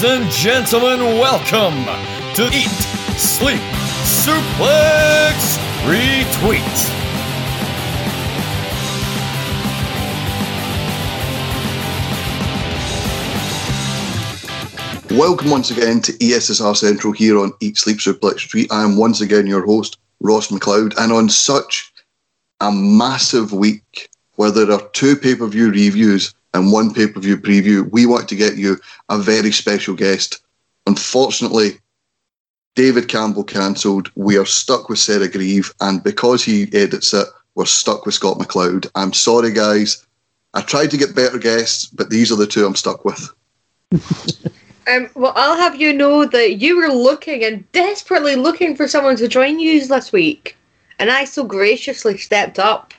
Ladies and gentlemen, welcome to Eat, Sleep, Suplex, Retweet. Welcome once again to ESSR Central here on Eat Sleep Suplex Street. I am once again your host, Ross McLeod, and on such a massive week where there are two pay per view reviews and one pay per view preview, we want to get you a very special guest. Unfortunately, David Campbell cancelled. We are stuck with Sarah Grieve, and because he edits it, we're stuck with Scott McLeod. I'm sorry, guys. I tried to get better guests, but these are the two I'm stuck with. Um, well, I'll have you know that you were looking and desperately looking for someone to join you this week, and I so graciously stepped up.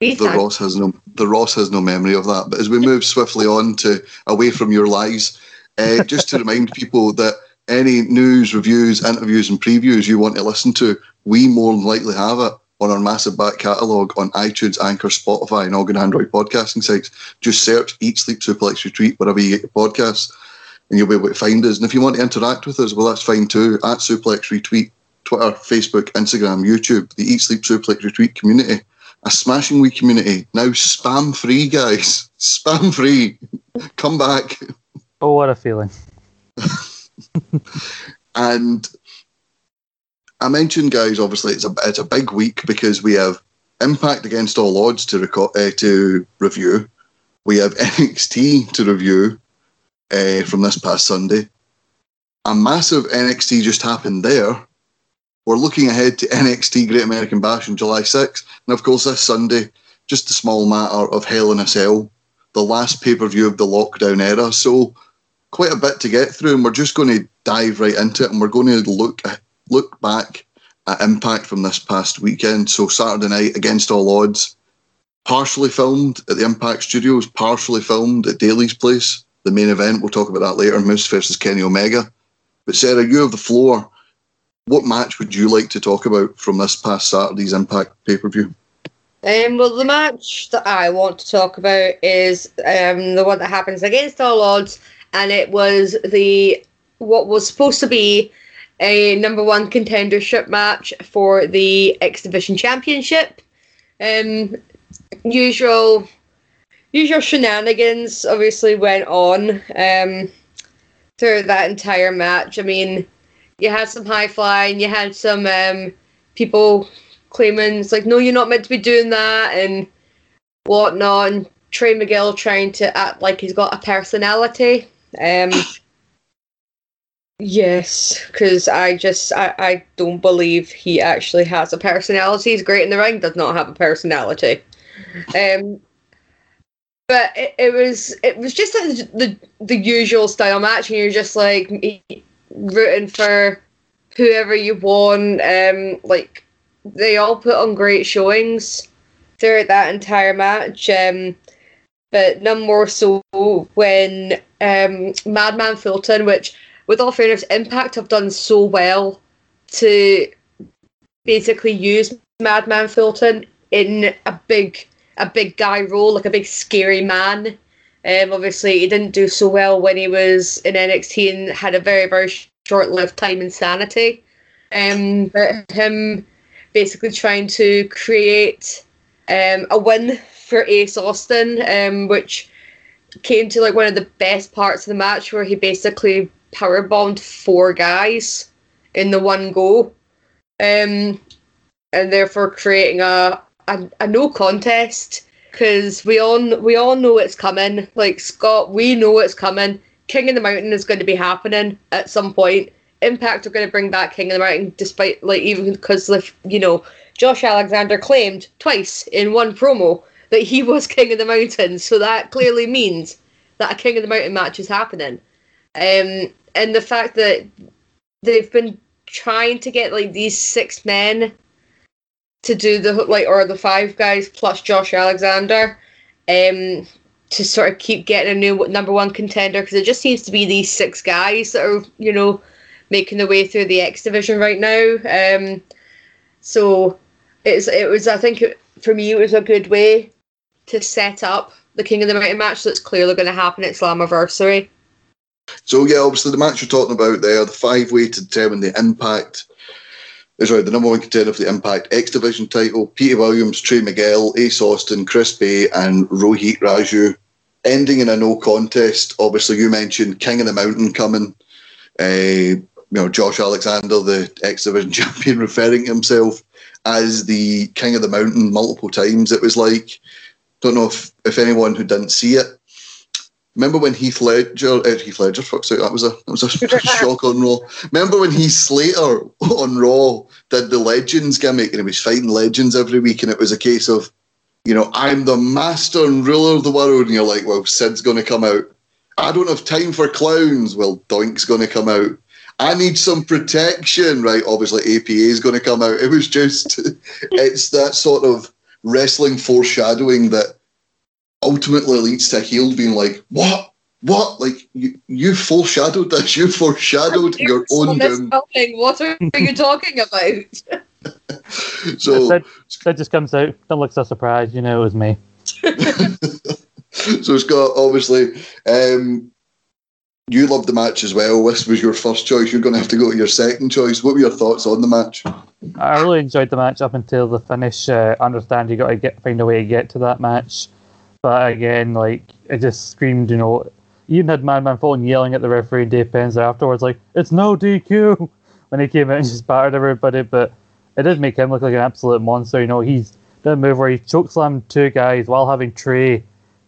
The Ross has no the Ross has no memory of that. But as we move swiftly on to away from your lies, uh, just to remind people that any news, reviews, interviews, and previews you want to listen to, we more than likely have it on our massive back catalogue on iTunes, Anchor, Spotify, and all good Android podcasting sites. Just search Eat Sleep Suplex Retweet wherever you get your podcasts, and you'll be able to find us. And if you want to interact with us, well, that's fine too. At Suplex Retweet, Twitter, Facebook, Instagram, YouTube, the Eat Sleep Suplex Retweet community a smashing wee community now spam free, guys. Spam free. Come back. Oh, what a feeling! and I mentioned, guys. Obviously, it's a it's a big week because we have Impact against all odds to record uh, to review. We have NXT to review uh, from this past Sunday. A massive NXT just happened there we're looking ahead to NXT Great American Bash on July 6th. And of course, this Sunday, just a small matter of Hell in a Cell, the last pay per view of the lockdown era. So, quite a bit to get through, and we're just going to dive right into it and we're going to look, look back at Impact from this past weekend. So, Saturday night, against all odds, partially filmed at the Impact Studios, partially filmed at Daly's Place. The main event, we'll talk about that later Moose versus Kenny Omega. But, Sarah, you have the floor what match would you like to talk about from this past Saturday's Impact pay per view? Um, well, the match that I want to talk about is um, the one that happens against all odds, and it was the what was supposed to be a number one contendership match for the X Division Championship. Um, usual, usual shenanigans obviously went on um, through that entire match. I mean you had some high flying, you had some um, people claiming it's like, no, you're not meant to be doing that and whatnot. And Trey Miguel trying to act like he's got a personality. Um, yes, because I just I, I don't believe he actually has a personality. He's great in the ring, does not have a personality. Um, but it, it was it was just the, the the usual style match, and you're just like rooting for whoever you want. Um, like they all put on great showings throughout that entire match. Um, but none more so when um, Madman Fulton, which, with all fairness, Impact have done so well to basically use Madman Fulton in a big, a big guy role, like a big scary man. Um, obviously, he didn't do so well when he was in NXT and had a very, very short-lived time in Sanity. Um, but him basically trying to create um, a win for Ace Austin, um, which came to like one of the best parts of the match where he basically powerbombed four guys in the one go, um, and therefore creating a a, a no contest because we all we all know it's coming. Like Scott, we know it's coming. King of the Mountain is going to be happening at some point. Impact are going to bring back King of the Mountain, despite like even because you know Josh Alexander claimed twice in one promo that he was King of the Mountain, so that clearly means that a King of the Mountain match is happening. Um, and the fact that they've been trying to get like these six men to do the like or the five guys plus Josh Alexander um to sort of keep getting a new number one contender because it just seems to be these six guys that are you know making their way through the X division right now um so it's it was I think for me it was a good way to set up the King of the Mountain match that's clearly going to happen at Slammiversary So yeah, obviously the match you're talking about there, the five way to determine the impact. Is the number one contender for the Impact X Division title: Peter Williams, Trey Miguel, Ace Austin, Chris Bey, and Rohit Raju. Ending in a no contest. Obviously, you mentioned King of the Mountain coming. Uh, you know, Josh Alexander, the X Division champion, referring to himself as the King of the Mountain multiple times. It was like, don't know if, if anyone who didn't see it Remember when Heath Ledger, uh, Heath Ledger, fuck's sake, that was a that was a shock on Raw. Remember when Heath Slater on Raw did the Legends gimmick and he was fighting Legends every week, and it was a case of, you know, I'm the master and ruler of the world, and you're like, well, Sid's going to come out. I don't have time for clowns. Well, Doink's going to come out. I need some protection, right? Obviously, APA is going to come out. It was just, it's that sort of wrestling foreshadowing that ultimately leads to heel being like, "What? What? Like you, you foreshadowed this? You foreshadowed your own doom." What are you talking about? so that, that just comes out. Don't look so surprised. You know it was me. so Scott, obviously, um, you loved the match as well. This was your first choice. You're going to have to go to your second choice. What were your thoughts on the match? I really enjoyed the match up until the finish. Uh, understand you got to get find a way to get to that match. But again, like it just screamed, you know. Even had Madman Fulton yelling at the referee Dave Penzer afterwards, like it's no DQ when he came out and just battered everybody. But it did make him look like an absolute monster. You know, he's a move where he chokeslammed two guys while having Trey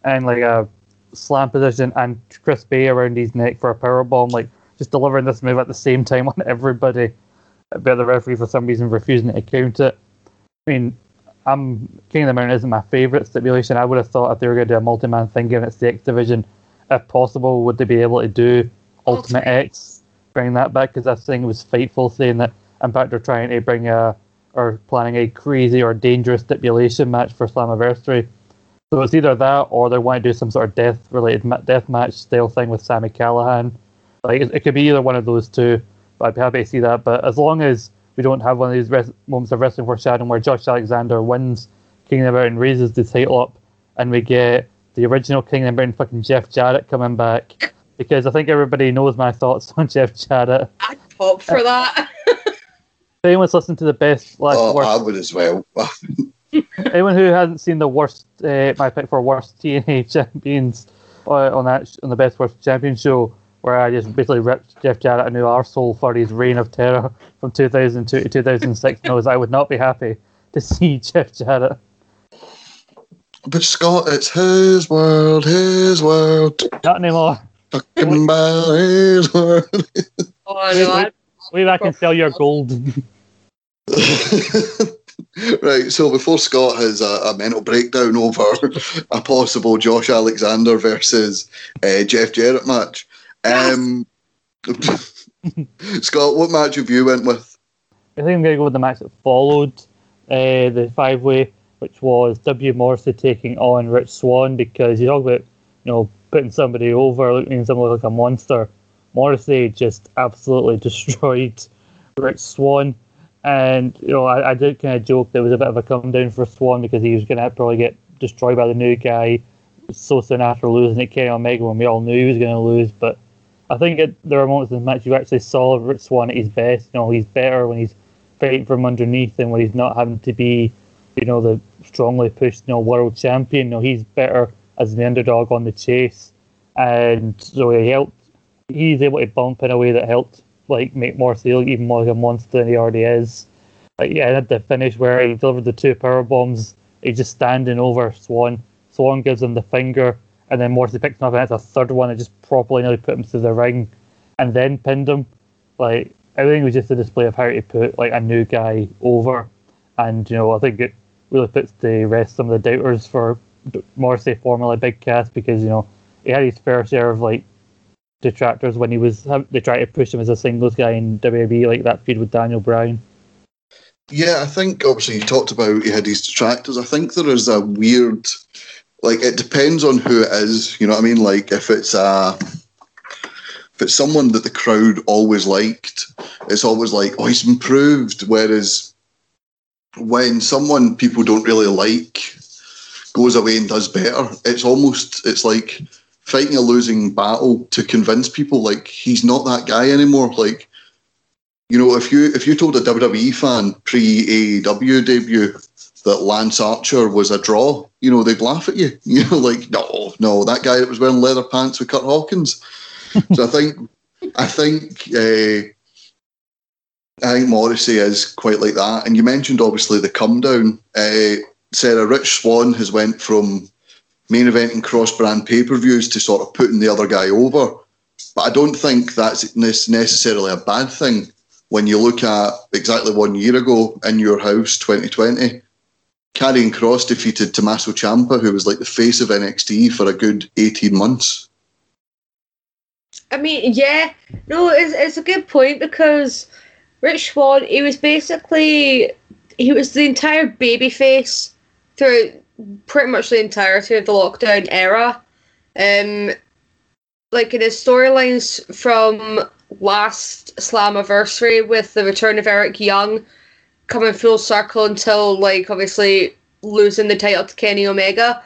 and like a slam position and Chris Bey around his neck for a power bomb, like just delivering this move at the same time on everybody. But the referee for some reason refusing to count it. I mean, I'm King of the Mountain isn't my favourite stipulation. I would have thought if they were going to do a multi-man thing, given it's the X division, if possible, would they be able to do Ultimate, Ultimate. X, bring that back? Because I think it was Fightful saying that Impact are trying to bring a or planning a crazy or dangerous stipulation match for Slammiversary. So it's either that or they want to do some sort of death related death match style thing with Sami Callihan. Like it, it could be either one of those two. But I'd be happy to see that. But as long as we don't have one of these res- moments of wrestling foreshadowing where Josh Alexander wins King of the Mountain, raises the title up, and we get the original King of the Mountain fucking Jeff Jarrett coming back. Because I think everybody knows my thoughts on Jeff Jarrett. I'd pop for that. if anyone's listened to the best, like, oh, worst, I would as well. anyone who hasn't seen the worst, uh, my pick for worst TNA champions uh, on that on the best worst champion show, where I just basically ripped Jeff Jarrett a new arsehole for his reign of terror from 2002 to 2006 knows I would not be happy to see Jeff Jarrett. But Scott, it's his world, his world. Not anymore. Talking about his world. oh, no, Wait, I can sell your gold. right, so before Scott has a, a, mental breakdown over a possible Josh Alexander versus uh, Jeff Jarrett match, um, Scott, what match have you went with? I think I'm going to go with the match that followed uh, the five way, which was W. Morrissey taking on Rich Swann because you talk about, you know, putting somebody over, looking somebody like a monster. Morrissey just absolutely destroyed Rich Swann. And, you know, I, I did kind of joke there was a bit of a come down for Swann because he was going to probably get destroyed by the new guy so soon after losing at Kenny Omega when we all knew he was going to lose. But I think it, there are moments in the match you actually saw Rich Swann at his best. You know, he's better when he's fighting from underneath and when he's not having to be, you know, the strongly pushed, you know, world champion. You know, he's better as the underdog on the chase. And so he helped, he's able to bump in a way that helped, like, make Morrissey look even more like a monster than he already is. Like, yeah, had the finish where he delivered the two power bombs. He's just standing over Swann. Swann gives him the finger and then Morrissey picked him up and it's a third one and just properly nearly put him through the ring and then pinned him. Like everything was just a display of how to put like a new guy over. And you know, I think it really puts to rest some of the doubters for Morrissey formerly Big Cass because, you know, he had his fair share of like detractors when he was um, they tried to push him as a singles guy in WWE, like that feud with Daniel Bryan. Yeah, I think obviously you talked about he had his detractors. I think there is a weird like it depends on who it is. You know what I mean? Like if it's a if it's someone that the crowd always liked, it's always like, oh, he's improved. Whereas when someone people don't really like goes away and does better, it's almost it's like fighting a losing battle to convince people like he's not that guy anymore. Like, you know, if you if you told a WWE fan pre AEW debut that Lance Archer was a draw, you know, they'd laugh at you. You know, like, no, no, that guy that was wearing leather pants with Kurt Hawkins. so I think, I think, uh, I think Morrissey is quite like that. And you mentioned obviously the come down. Uh, Sarah Rich Swann has went from main event and cross brand pay per views to sort of putting the other guy over. But I don't think that's necessarily a bad thing when you look at exactly one year ago in your house, 2020. Karrion Kross defeated Tommaso Ciampa, who was like the face of NXT for a good 18 months. I mean, yeah, no, it's, it's a good point because Rich Swann, he was basically he was the entire babyface through pretty much the entirety of the lockdown era. Um, like in his storylines from last Slammiversary with the return of Eric Young coming full circle until like obviously losing the title to Kenny Omega.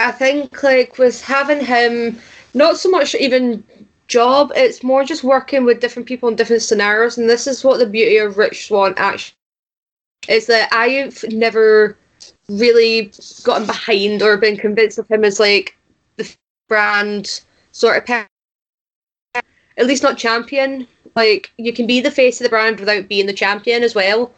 I think like with having him not so much even job, it's more just working with different people in different scenarios and this is what the beauty of Rich Swann actually is that I've never really gotten behind or been convinced of him as like the brand sort of at least not champion. Like you can be the face of the brand without being the champion as well.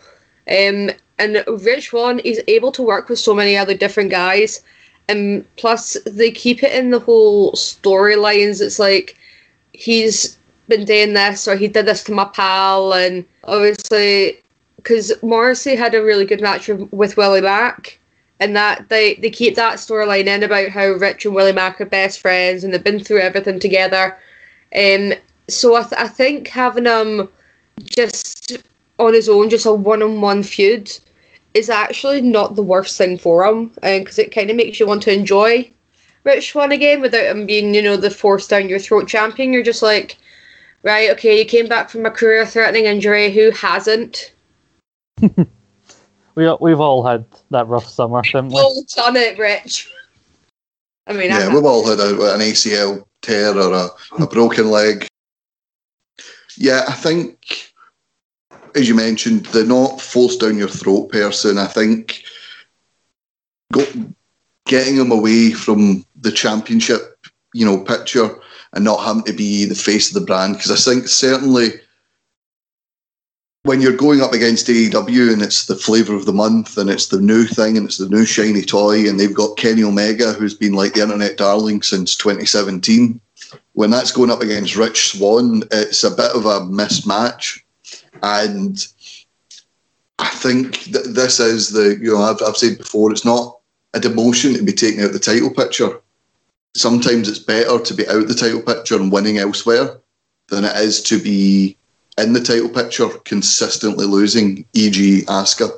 Um, and Rich Swann is able to work with so many other different guys. And plus, they keep it in the whole storylines. It's like he's been doing this, or he did this to my pal, and obviously, because Morrissey had a really good match with Willie Mack, and that they they keep that storyline in about how Rich and Willie Mack are best friends and they've been through everything together. Um, so I, th- I think having him just on his own, just a one-on-one feud, is actually not the worst thing for him, because um, it kind of makes you want to enjoy Rich Swann again without him being, you know, the force down your throat champion. You're just like, right, okay, you came back from a career-threatening injury. Who hasn't? we we've all had that rough summer, haven't we? All done it, Rich. I mean, yeah, we've all had a, an ACL tear or a, a broken leg. Yeah, I think, as you mentioned, the not forced down your throat person. I think go, getting him away from the championship, you know, picture and not having to be the face of the brand, because I think certainly when you're going up against AEW and it's the flavour of the month and it's the new thing and it's the new shiny toy and they've got Kenny Omega who's been like the internet darling since 2017. When that's going up against Rich Swann, it's a bit of a mismatch. And I think that this is the, you know, I've, I've said before, it's not a demotion to be taken out the title picture. Sometimes it's better to be out the title picture and winning elsewhere than it is to be in the title picture consistently losing, e.g., Asuka.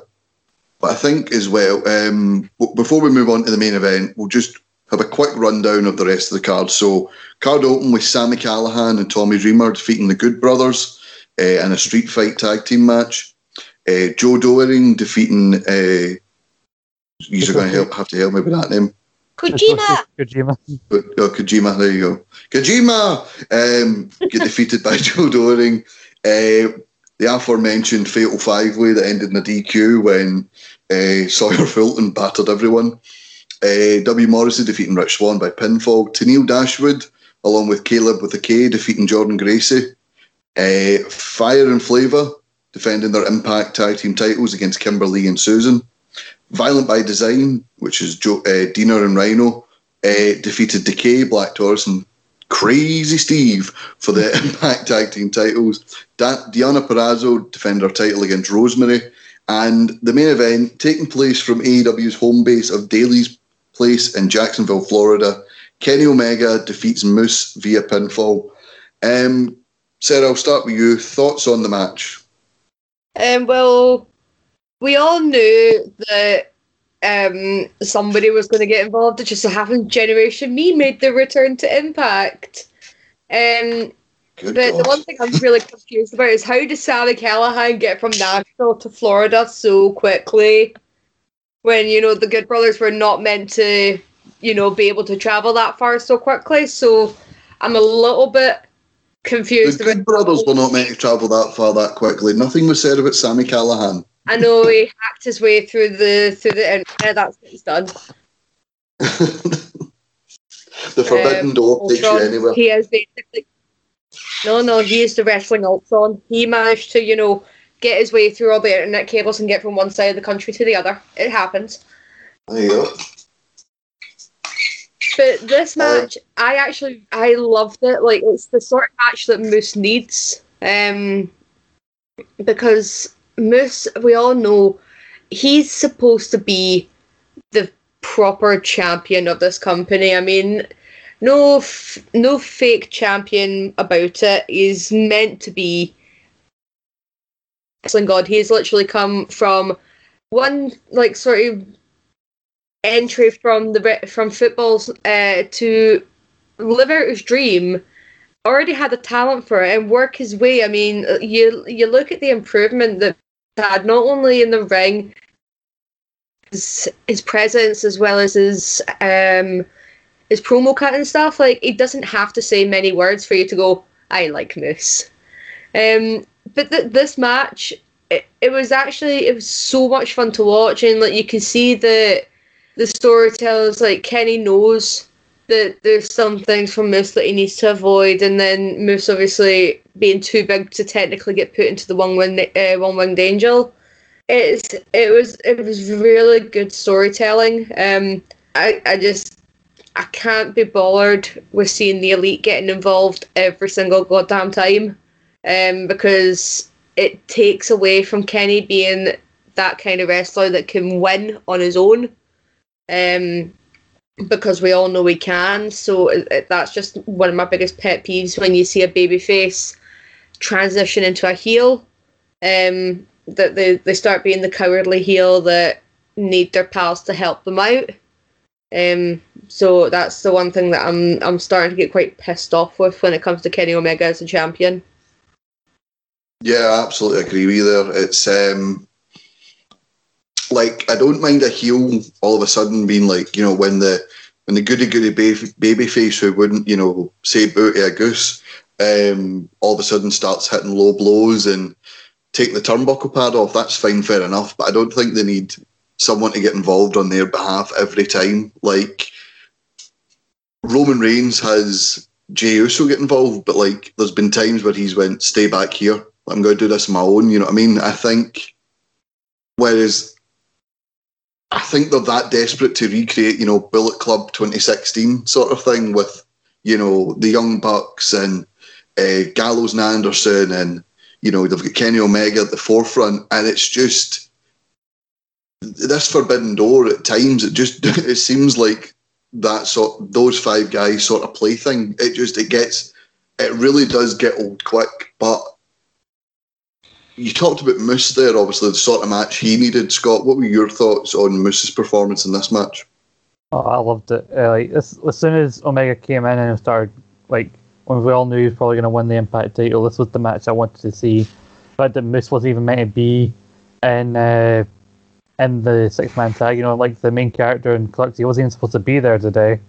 But I think as well, um, before we move on to the main event, we'll just have a quick rundown of the rest of the card. So, card open with Sami Callihan and Tommy Dreamer defeating the Good Brothers uh, in a street fight tag team match. Uh, Joe Doering defeating. Uh, you're going to have to help me with that name. Kojima. Kojima. Oh, Kojima. There you go. Kojima um, get defeated by Joe Doering. Uh, the aforementioned fatal five way that ended in a DQ when uh, Sawyer Fulton battered everyone. Uh, w. Morrissey defeating Rich Swann by pinfall. Tenille Dashwood, along with Kaleb with a K, defeating Jordan Gracie. Uh, Fire and Flavor defending their Impact Tag Team titles against Kimber Lee and Susan. Violent by Design, which is jo- uh, Deaner and Rhino, defeated Decay, Black Taurus, and Crazy Steve for the Impact Tag Team titles. Da- Deonna Purrazzo defended her title against Rosemary. And the main event, taking place from AEW's home base of Daly's Place in Jacksonville, Florida, Kenny Omega defeats Moose via pinfall. Um, Sarah, I'll start with you. Thoughts on the match? Um, well, we all knew that um, somebody was going to get involved. It just so happened Generation Me made the return to Impact. Um, Good but God. the one thing I'm really confused about is how does Sally Callihan get from Nashville to Florida so quickly when, you know, the Good Brothers were not meant to, you know, be able to travel that far so quickly. So I'm a little bit confused. The Good Brothers were not meant to travel that far that quickly. Nothing was said about Sami Callihan. I know he hacked his way through the through the internet. That's what he's done. the Forbidden Um, Door takes you anywhere. He is basically. No, no, he is the wrestling Ultron. He managed to, you know, get his way through all the internet cables and get from one side of the country to the other. It happens. There you go. But this Uh, match, I actually I loved it. Like it's the sort of match that Moose needs. Um because Moose, we all know he's supposed to be the proper champion of this company. I mean, no f- no fake champion about it. He's meant to be wrestling god. He's literally come from one like sort of entry from the from football uh, to live out his dream. Already had the talent for it and work his way. I mean, you you look at the improvement that had not only in the ring, his, his presence as well as his um his promo cut and stuff. Like he doesn't have to say many words for you to go, I like Moose. Um, but th- this match, it, it was actually it was so much fun to watch, and like you can see the the storytellers like Kenny knows that there's some things from Moose that he needs to avoid, and then Moose obviously being too big to technically get put into the one winged uh, one winged angel. It's it was it was really good storytelling. Um, I I just I can't be bothered with seeing the elite getting involved every single goddamn time, um, because it takes away from Kenny being that kind of wrestler that can win on his own. Um, because we all know he can. So it, it- that's just one of my biggest pet peeves when you see a babyface transition into a heel. Um, that they, they start being the cowardly heel that need their pals to help them out. Um, so that's the one thing that I'm I'm starting to get quite pissed off with when it comes to Kenny Omega as a champion. Yeah, I absolutely agree with you there. It's um like I don't mind a heel all of a sudden being like, you know, when the when the goody goody baby, baby face who wouldn't, you know, say boo to a goose, um, all of a sudden starts hitting low blows and take the turnbuckle pad off, that's fine, fair enough. But I don't think they need someone to get involved on their behalf every time. Like Roman Reigns has Jey Uso get involved, but like there's been times where he's went, stay back here. I'm going to do this on my own. You know what I mean? I think. Whereas, I think they're that desperate to recreate, you know, Bullet Club 2016 sort of thing with, you know, the Young Bucks and uh, Gallows and Anderson, and you know they've got Kenny Omega at the forefront, and it's just this Forbidden Door at times. It just it seems like that sort those five guys sort of plaything. It just it gets it really does get old quick. But you talked about Moose there, obviously the sort of match he needed. Scott, what were your thoughts on Moose's performance in this match? Oh, I loved it. Uh, like as, as soon as Omega came in and started, like when we all knew he was probably going to win the Impact title, this was the match I wanted to see. But The Moose wasn't even meant to be in uh, in the six man tag, you know, like the main character in Clerks, he wasn't even supposed to be there today.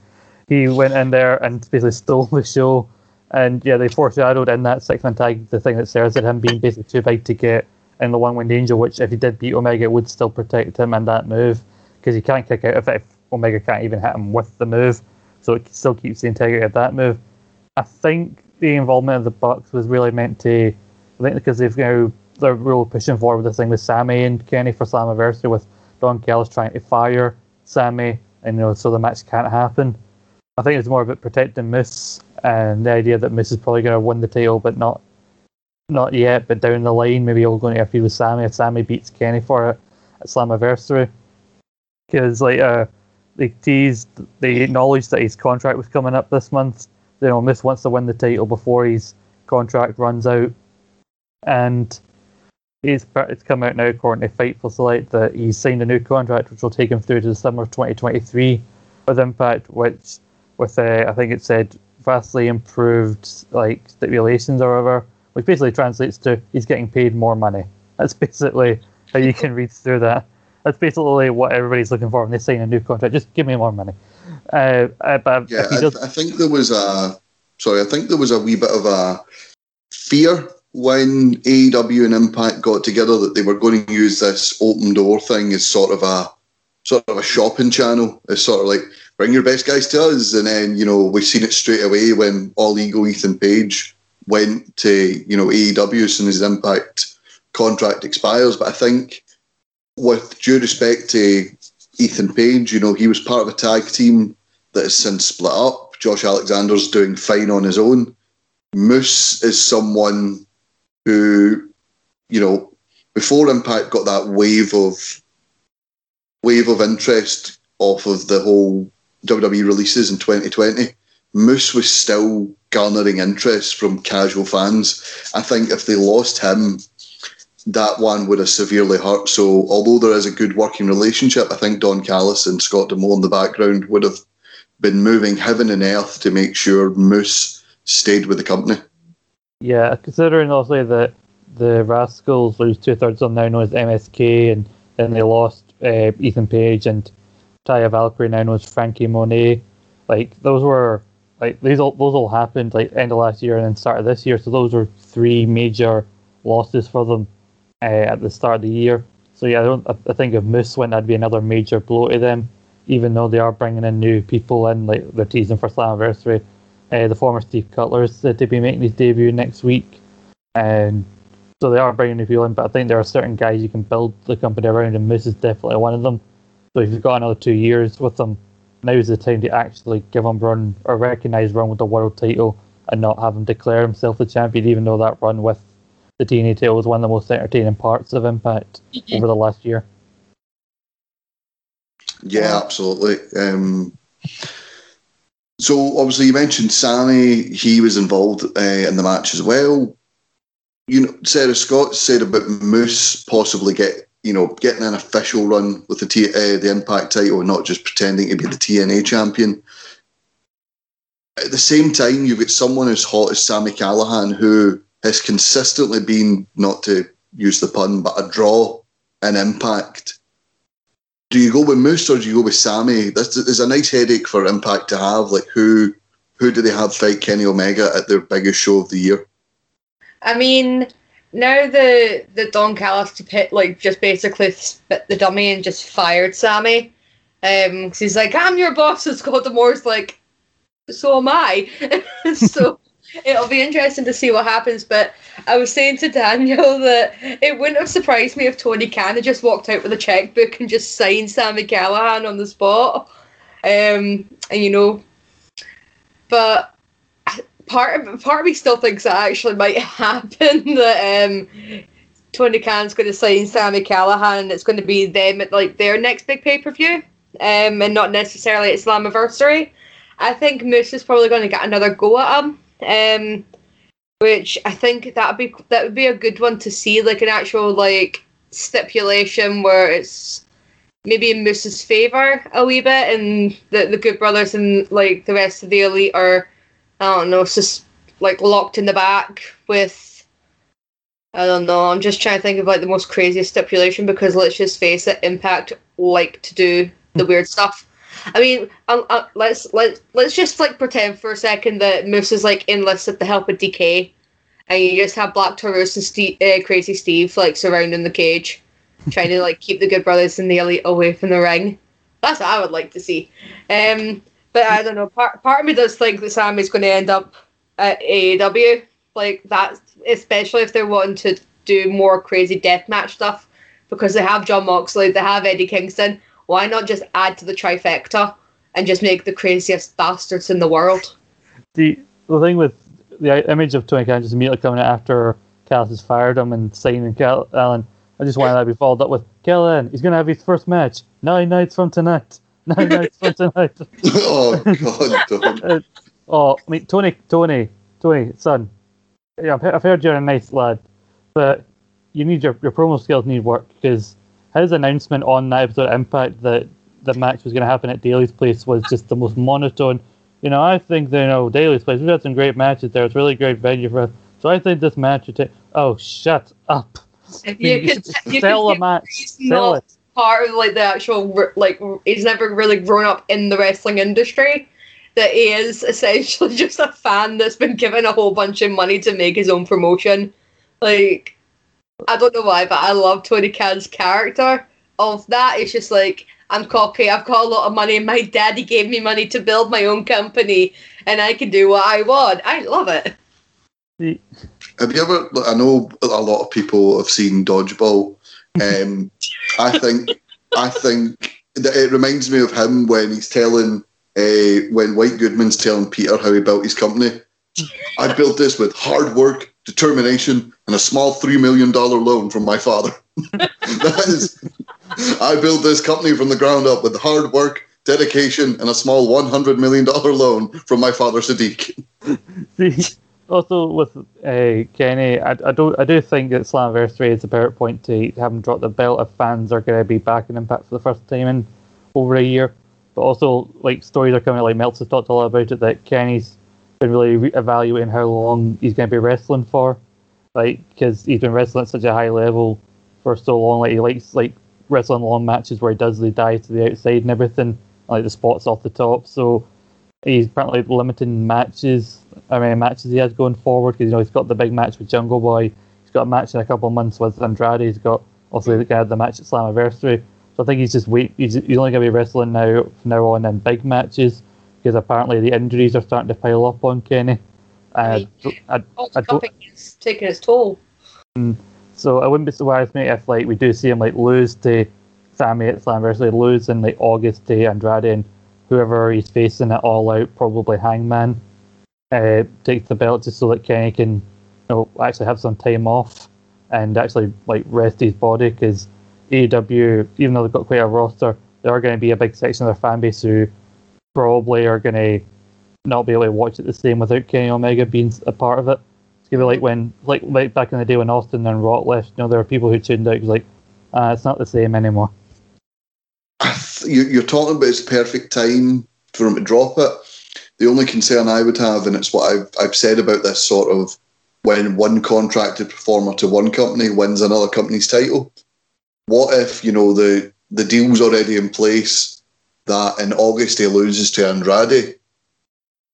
He went in there and basically stole the show. And yeah, they foreshadowed in that six man tag the thing that Sarah said him being basically too big to get in the one winged angel, which if he did beat Omega, it would still protect him and that move because he can't kick out if, if Omega can't even hit him with the move. So it still keeps the integrity of that move. I think the involvement of the Bucks was really meant to, I think because they've now they're really pushing forward with this thing with Sami and Kenny for Slammiversary with Don Callis trying to fire Sami, and you know so the match can't happen. I think it's more about protecting Moose and the idea that Moose is probably going to win the title, but not not yet. But down the line, maybe he'll go into a feud with Sami if Sami beats Kenny for it at Slammiversary. Because like uh, they teased, they acknowledged that his contract was coming up this month. You know, Moose wants to win the title before his contract runs out, and it's it's come out now according to Fightful Select that he's signed a new contract which will take him through to the summer of 2023 with Impact, which with uh, I think it said vastly improved like stipulations or whatever, which basically translates to he's getting paid more money. That's basically how you can read through that. That's basically what everybody's looking for when they sign a new contract. Just give me more money. Uh, uh, but Yeah, I, I think there was a sorry. I think there was a wee bit of a fear when AEW and Impact got together that they were going to use this open door thing as sort of a sort of a shopping channel. It's sort of like bring your best guys to us, and then you know we've seen it straight away when All Ego Ethan Page went to you know AEW as soon as his Impact contract expires. But I think with due respect to Ethan Page, you know he was part of a tag team that has since split up. Josh Alexander's doing fine on his own. Moose is someone who, you know, before Impact got that wave of wave of interest off of the whole WWE releases in 2020, Moose was still garnering interest from casual fans. I think if they lost him, that one would have severely hurt. So, although there is a good working relationship, I think Don Callis and Scott D'Amore in the background would have been moving heaven and earth to make sure Moose stayed with the company. yeah, considering obviously that the Rascals lose two thirds of them now known as MSK, and then they lost uh, Ethan Page and Taya Valkyrie, now known as Franky Monet. Like those were like these all those all happened like end of last year and then start of this year. So those were three major losses for them uh, at the start of the year. So yeah, I don't. I, think if Moose went, that'd be another major blow to them. Even though they are bringing in new people in, like they're teasing for Slammiversary. Uh, the former Steve Cutler is said to be making his debut next week, and so they are bringing new people in. But I think there are certain guys you can build the company around, and Moose is definitely one of them. So if you've got another two years with them, now's the time to actually give him run or recognise run with the world title and not have him declare himself the champion, even though that run with the TNA title was one of the most entertaining parts of Impact over the last year. Yeah, absolutely. Um, so obviously you mentioned Sami; he was involved uh, in the match as well. You know, Sarah Scott said about Moose possibly get you know getting an official run with the T- uh, the Impact title, not just pretending to be the TNA champion. At the same time, you've got someone as hot as Sami Callihan, who has consistently been, not to use the pun, but a draw in Impact do you go with Moose or do you go with Sami? This is a nice headache for Impact to have. Like who who do they have fight Kenny Omega at their biggest show of the year? I mean, now the the Don Callis to pit like just basically spit the dummy and just fired Sami. Um, 'cause he's like, I'm your boss, and Scott D'Amore's like, so am I. so it'll be interesting to see what happens. But I was saying to Daniel that it wouldn't have surprised me if Tony Khan had just walked out with a checkbook and just signed Sami Callihan on the spot. Um, and you know, but part of part of me still thinks that actually might happen that um Tony Khan's going to sign Sami Callihan and it's going to be them at like their next big pay per view, um, and not necessarily at Slammiversary. I think Moose is probably going to get another go at him, um, which I think that would be that would be a good one to see, like an actual like stipulation where it's maybe in Moose's favor a wee bit, and the the Good Brothers and like the rest of the elite are, I don't know, just like locked in the back with. I don't know. I'm just trying to think of like the most craziest stipulation because let's just face it, Impact like to do the weird stuff. I mean, uh, uh, let's let let's just like pretend for a second that Moose is like enlisted the help of Decay, and you just have Black Taurus and Steve, uh, Crazy Steve like surrounding the cage, trying to like keep the Good Brothers and the Elite away from the ring. That's what I would like to see. Um, but I don't know. Part part of me does think that Sami's going to end up at AEW, like that, especially if they're wanting to do more crazy deathmatch stuff, because they have Jon Moxley, they have Eddie Kingston. Why not just add to the trifecta and just make the craziest bastards in the world? The the thing with the image of Tony Khan just immediately coming out after Callis has fired him and signing Cal- Allen, I just wanted that to be followed up with Callan. He's gonna have his first match nine nights from tonight. Nine nights from tonight. oh God! Don't. Uh, oh, I mean Tony, Tony, Tony, son. Yeah, I've, I've heard you're a nice lad, but you need your your promo skills need work because his announcement on that episode of Impact that the match was going to happen at Daly's place was just the most monotone. You know, I think that, you know Daly's place. We've had some great matches there. It's a really great venue for us. So I think this match would take. Oh, shut up! You You could- you sell could a match. Sell not it. Part of like the actual like he's never really grown up in the wrestling industry. That he is essentially just a fan that's been given a whole bunch of money to make his own promotion. Like I don't know why, but I love Tony Khan's character of that. It's just like I'm cocky. I've got a lot of money. My daddy gave me money to build my own company, and I can do what I want. I love it. Have you ever? I know a lot of people have seen Dodgeball. Um, I think I think that it reminds me of him when he's telling uh, when White Goodman's telling Peter how he built his company. I built this with hard work, determination, and a small three million dollar loan from my father. that is, I built this company from the ground up with hard work, dedication, and a small one hundred million dollar loan from my father Sadiq. also with uh, Kenny, I, I don't, I do think that Slammiversary is a better point to have him drop the belt if fans are going to be back in Impact for the first time in over a year. But also, like stories are coming, like Meltzer talked a lot about it, that Kenny's been really re- evaluating how long he's going to be wrestling for, like because he's been wrestling at such a high level for so long. Like he likes like wrestling long matches where he does the dive to the outside and everything, like the spots off the top. So he's apparently limiting matches. I mean, matches he has going forward because you know he's got the big match with Jungle Boy. He's got a match in a couple of months with Andrade. He's got also mm. the guy the match at Slammiversary. So I think he's just wait. He's, he's only going to be wrestling now from now on in big matches because apparently the injuries are starting to pile up on Kenny. And I, Oh, I the don't- is taking its toll. Mm. So I wouldn't be surprised me if like we do see him like lose to Sami at Slammiversary, lose in like August to Andrade and whoever he's facing at All Out, probably Hangman, uh, the belt just so that Kenny can you know actually have some time off and actually like rest his body because AEW, even though they've got quite a roster, there are going to be a big section of their fan base who probably are going to not be able to watch it the same without Kenny Omega being a part of it. It's gonna be like when, like, like back in the day when Austin and Rock left. You know, there were people who tuned out like, uh, it's not the same anymore. You, you're talking about it's perfect time for him to drop it. The only concern I would have, and it's what I've, I've said about this sort of when one contracted performer to one company wins another company's title. What if you know the the deal's already in place that in August he loses to Andrade?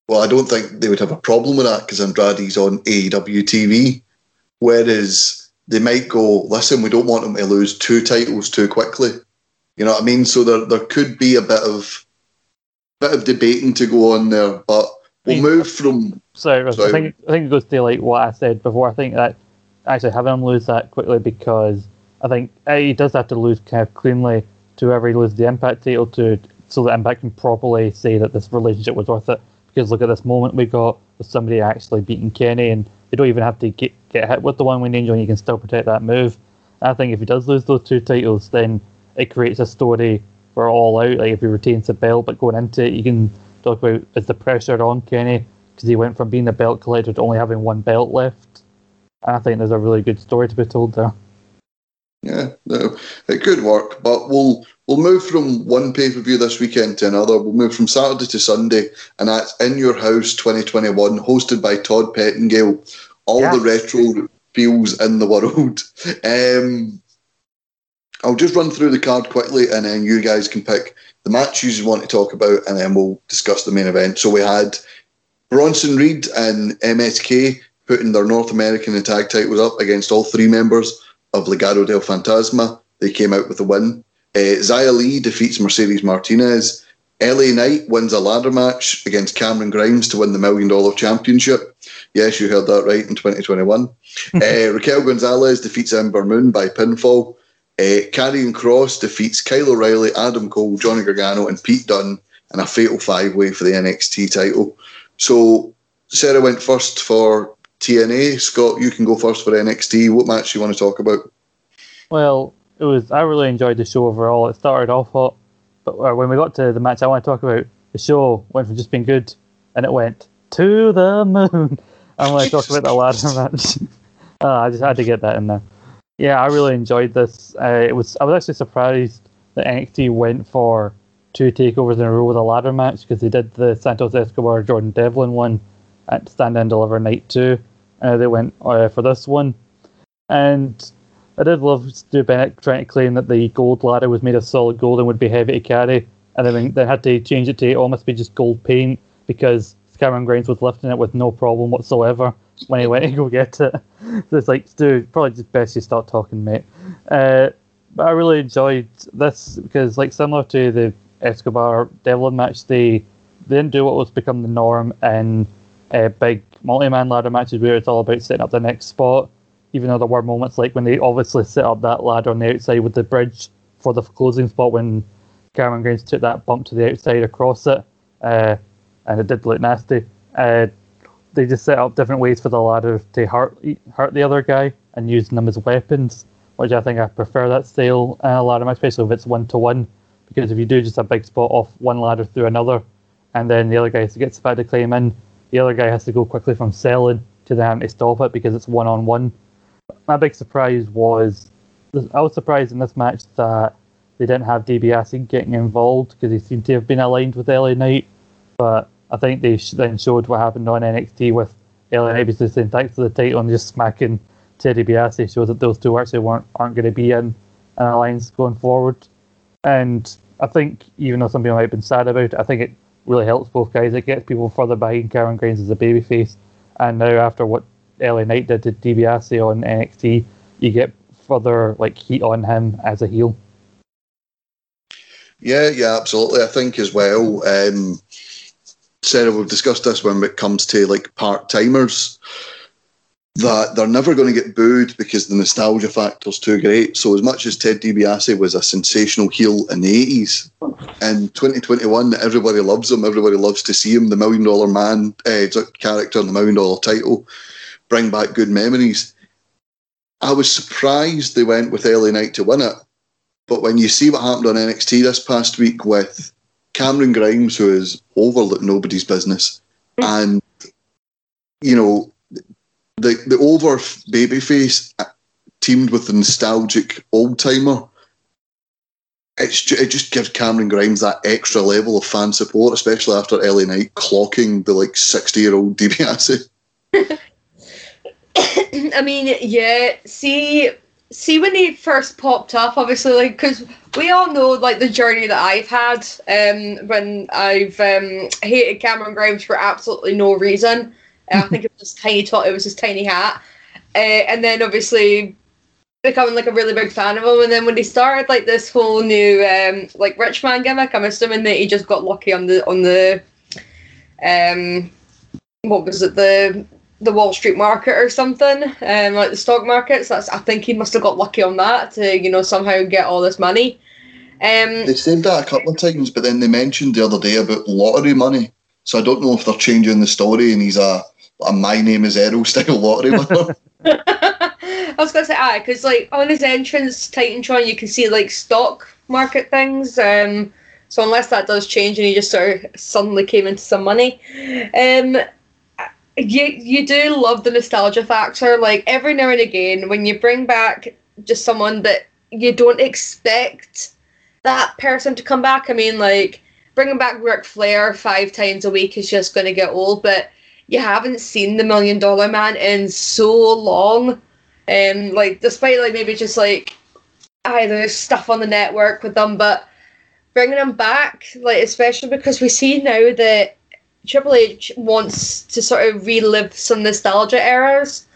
Well, I don't think they would have a problem with that because Andrade's on AEW TV. Whereas they might go, listen, we don't want him to lose two titles too quickly. You know what I mean? So there there could be a bit of bit of debating to go on there, but we'll move from So Sorry. I think I think it goes to like what I said before. I think that actually having him lose that quickly because I think uh, he does have to lose kind of cleanly to whoever he loses the Impact title to, so that Impact can properly say that this relationship was worth it. Because look at this moment we got with somebody actually beating Kenny, and they don't even have to get get hit with the one wing angel, and you can still protect that move. And I think if he does lose those two titles, then it creates a story for all out. Like if he retains the belt, but going into it, you can talk about is the pressure on Kenny because he went from being the belt collector to only having one belt left. And I think there's a really good story to be told there. Yeah, no, it could work, but we'll we'll move from one pay per view this weekend to another. We'll move from Saturday to Sunday, and that's In Your House 2021, hosted by Todd Pettengill. All Yes. the retro feels in the world. Um, I'll just run through the card quickly, and then you guys can pick the matches you want to talk about, and then we'll discuss the main event. So we had Bronson Reed and MSK putting their North American and tag titles up against all three members of Legado del Fantasma. They came out with a win. Uh, Xia Li defeats Mercedes Martinez. LA Knight wins a ladder match against Cameron Grimes to win the Million Dollar Championship. Yes, you heard that right in 2021. uh, Raquel Gonzalez defeats Ember Moon by pinfall. Uh, Karrion Kross defeats Kyle O'Reilly, Adam Cole, Johnny Gargano, and Pete Dunne in a fatal five way for the NXT title. So, Sarah went first for TNA. Scott, you can go first for NXT. What match do you want to talk about? Well, it was. I really enjoyed the show overall. It started off hot, but uh, when we got to the match I want to talk about, the show went from just being good, and it went to the moon. I want to talk about the ladder match. uh, I just had to get that in there. Yeah, I really enjoyed this. Uh, it was. I was actually surprised that NXT went for two takeovers in a row with a ladder match because they did the Santos Escobar Jordan Devlin one at Stand and Deliver Night Two, and they went uh, for this one. And I did love Stu Bennett trying to claim that the gold ladder was made of solid gold and would be heavy to carry, and then they had to change it to almost be just gold paint because Cameron Grimes was lifting it with no problem whatsoever when he went to go get it. It's like, dude, probably just best you start talking, mate. Uh, but I really enjoyed this because, like, similar to the Escobar Devlin match, they, they didn't do what was become the norm in uh, big multi-man ladder matches where it's all about setting up the next spot. Even though there were moments like when they obviously set up that ladder on the outside with the bridge for the closing spot when Cameron Grimes took that bump to the outside across it, uh, and it did look nasty. Uh, they just set up different ways for the ladder to hurt hurt the other guy and using them as weapons, which I think I prefer that style a ladder match, especially if it's one to one. Because if you do just a big spot off one ladder through another, and then the other guy has to get to claim in, the other guy has to go quickly from selling to then to stop it because it's one on one. My big surprise was I was surprised in this match that they didn't have DiBiase getting involved because he seemed to have been aligned with LA Knight, but I think they then showed what happened on NXT with Knight basically saying thanks for the title and just smacking Teddy DiBiase shows that those two actually weren't aren't going to be in an alliance going forward. And I think even though some people might have been sad about it, I think it really helps both guys. It gets people further behind Cameron Grimes as a babyface. And now after what LA Knight did to DiBiase on NXT, you get further like heat on him as a heel. Yeah, yeah, absolutely. I think as well. Um, Sarah, we've discussed this when it comes to like part timers that they're never going to get booed because the nostalgia factor's too great. So as much as Ted DiBiase was a sensational heel in the 80s, in 2021 everybody loves him, everybody loves to see him, the Million Dollar Man uh, character and the Million Dollar title, bring back good memories. I was surprised they went with LA Knight to win it. But when you see what happened on NXT this past week with Cameron Grimes, who is over like nobody's business, mm. and you know the the over babyface uh, teamed with the nostalgic old timer. It's it just gives Cameron Grimes that extra level of fan support, especially after LA Knight clocking the like sixty year old DiBiase. I mean, yeah. See, see when he first popped up, obviously, like because we all know like the journey that I've had um, when I've um, hated Cameron Grimes for absolutely no reason. I think it was just tiny tot, it was his tiny hat, uh, and then obviously becoming like a really big fan of him. And then when he started like this whole new um, like rich man gimmick, I'm assuming that he just got lucky on the on the um what was it the the Wall Street market or something, um, like the stock markets. That's I think he must have got lucky on that to you know somehow get all this money. Um, they said that a couple of times, but then they mentioned the other day about lottery money. So I don't know if they're changing the story and he's a, a my name is Earl style lottery winner. I was gonna say ah, because like on his entrance Titantron, you can see like stock market things. Um, so unless that does change and he just sort of suddenly came into some money, um, you you do love the nostalgia factor. Like every now and again, when you bring back just someone that you don't expect that person to come back. I mean, like bringing back Ric Flair five times a week is just going to get old. But you haven't seen the Million Dollar Man in so long. Um, like despite like maybe just like either stuff on the network with them, but bringing them back, like especially because we see now that Triple H wants to sort of relive some nostalgia eras.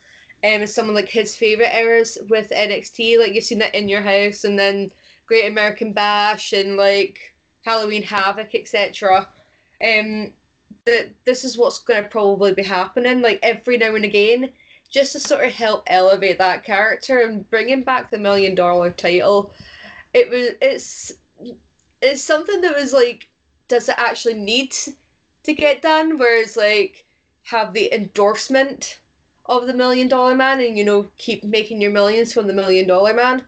Um, some of like his favorite eras with NXT, like you've seen that in your house, and then Great American Bash and like Halloween Havoc, etc. Um, that this is what's going to probably be happening, like every now and again, just to sort of help elevate that character and bringing back the million dollar title. It was it's it's something that was like, does it actually need to get done? Whereas like have the endorsement of the million dollar man and you know keep making your millions from the million dollar man.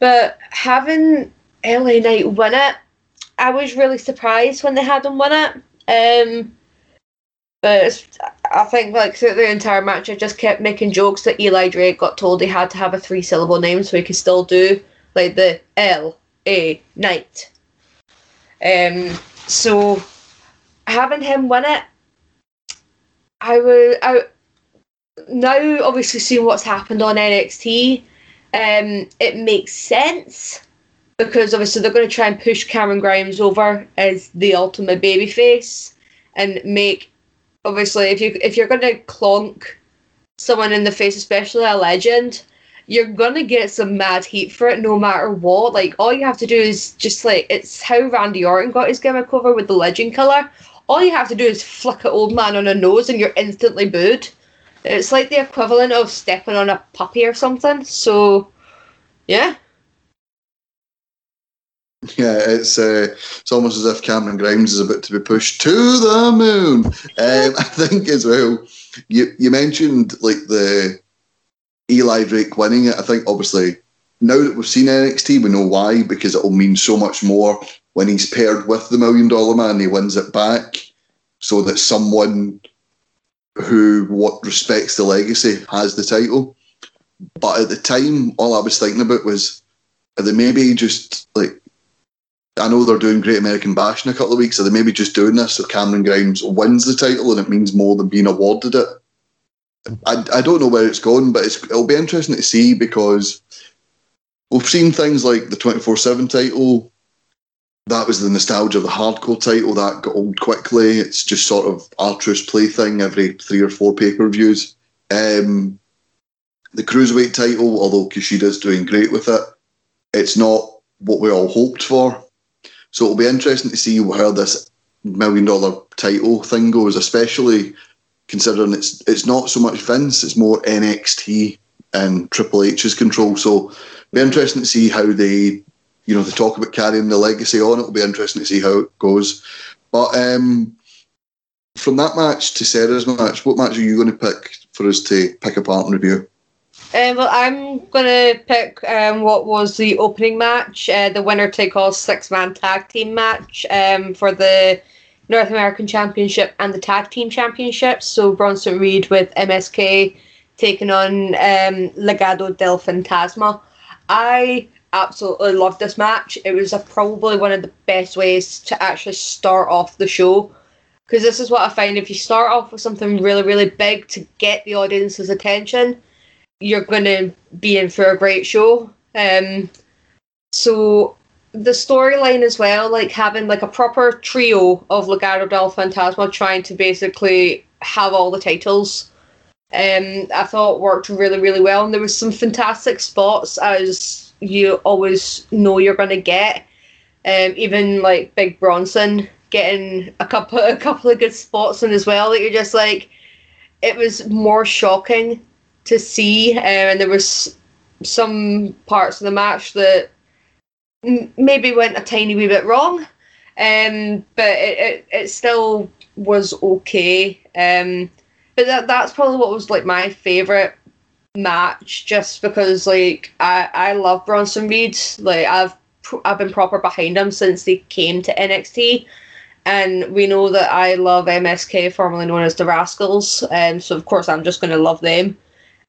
But having LA Knight win it, I was really surprised when they had him win it. Um, but I think like through the entire match, I just kept making jokes that Eli Drake got told he had to have a three syllable name so he could still do like the L A Knight. Um, so having him win it, I would I now obviously seeing what's happened on NXT, Um, it makes sense because obviously they're going to try and push Cameron Grimes over as the ultimate babyface and make obviously if you if you're going to clonk someone in the face, especially a legend, you're gonna get some mad heat for it no matter what. Like all you have to do is just like it's how Randy Orton got his gimmick over with the legend killer. All you have to do is flick an old man on a nose and you're instantly booed. It's like the equivalent of stepping on a puppy or something. So yeah. Yeah, it's uh, it's almost as if Cameron Grimes is about to be pushed to the moon. Um, I think as well. You you mentioned like the Eli Drake winning it. I think obviously now that we've seen NXT, we know why because it will mean so much more when he's paired with the Million Dollar Man. He wins it back, so that someone who what respects the legacy has the title. But at the time, all I was thinking about was are they maybe just like I know they're doing Great American Bash in a couple of weeks, so they maybe just doing this so Cameron Grimes wins the title and it means more than being awarded it. I, I don't know where it's going, but it's, it'll be interesting to see because we've seen things like the 24 7 title. That was the nostalgia of the hardcore title. That got old quickly. It's just sort of R-Truth's plaything every three or four pay per views. Um, the Cruiserweight title, although Kushida's doing great with it, it's not what we all hoped for. So it'll be interesting to see how this million dollar title thing goes, especially considering it's it's not so much Vince, it's more NXT and Triple H's control. So it'll be interesting to see how they, you know, they talk about carrying the legacy on. It'll be interesting to see how it goes. But um, from that match to Sarah's match, what match are you going to pick for us to pick apart and review? Um, well, I'm gonna pick um, what was the opening match, uh, the winner take all six man tag team match um, for the North American Championship and the Tag Team Championships. So Bronson Reed with MSK taking on um, Legado del Fantasma. I absolutely loved this match. It was a, probably one of the best ways to actually start off the show. Because this is what I find if you start off with something really, really big to get the audience's attention, you're going to be in for a great show. Um, so the storyline as well, like having like a proper trio of Legado del Fantasma trying to basically have all the titles. Um, I thought worked really, really well, and there was some fantastic spots as you always know you're going to get. Um, even like Big Bronson getting a couple, a couple of good spots in as well. That you're just like, it was more shocking to see, um, and there was some parts of the match that maybe went a tiny wee bit wrong, um, but it, it, it still was okay. Um, but that that's probably what was like my favorite match, just because like I I love Bronson Reed. Like I've I've been proper behind him since they came to NXT. And we know that I love MSK, formerly known as the Rascals, and um, so of course I'm just going to love them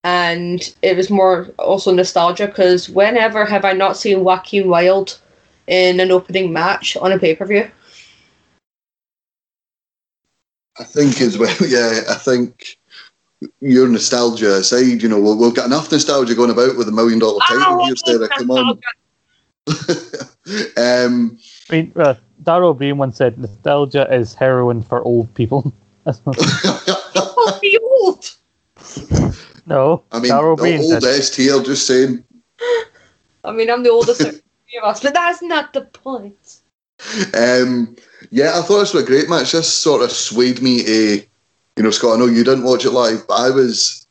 and it was more also nostalgia because whenever have I not seen Joaquin Wilde in an opening match on a pay per view? I think as well, yeah. I think your nostalgia aside, you know, we'll, we've got enough nostalgia going about with a million dollar title oh, here, Sarah. Come on. um, I mean, uh, Daryl Breen once said, "Nostalgia is heroin for old people." be old. No, I mean, Carol the oldest here, just saying. I mean, I'm the oldest of us, but that's not the point. Um, yeah, I thought this was a great match. This sort of swayed me to, you know, Scott. I know you didn't watch it live, but I was,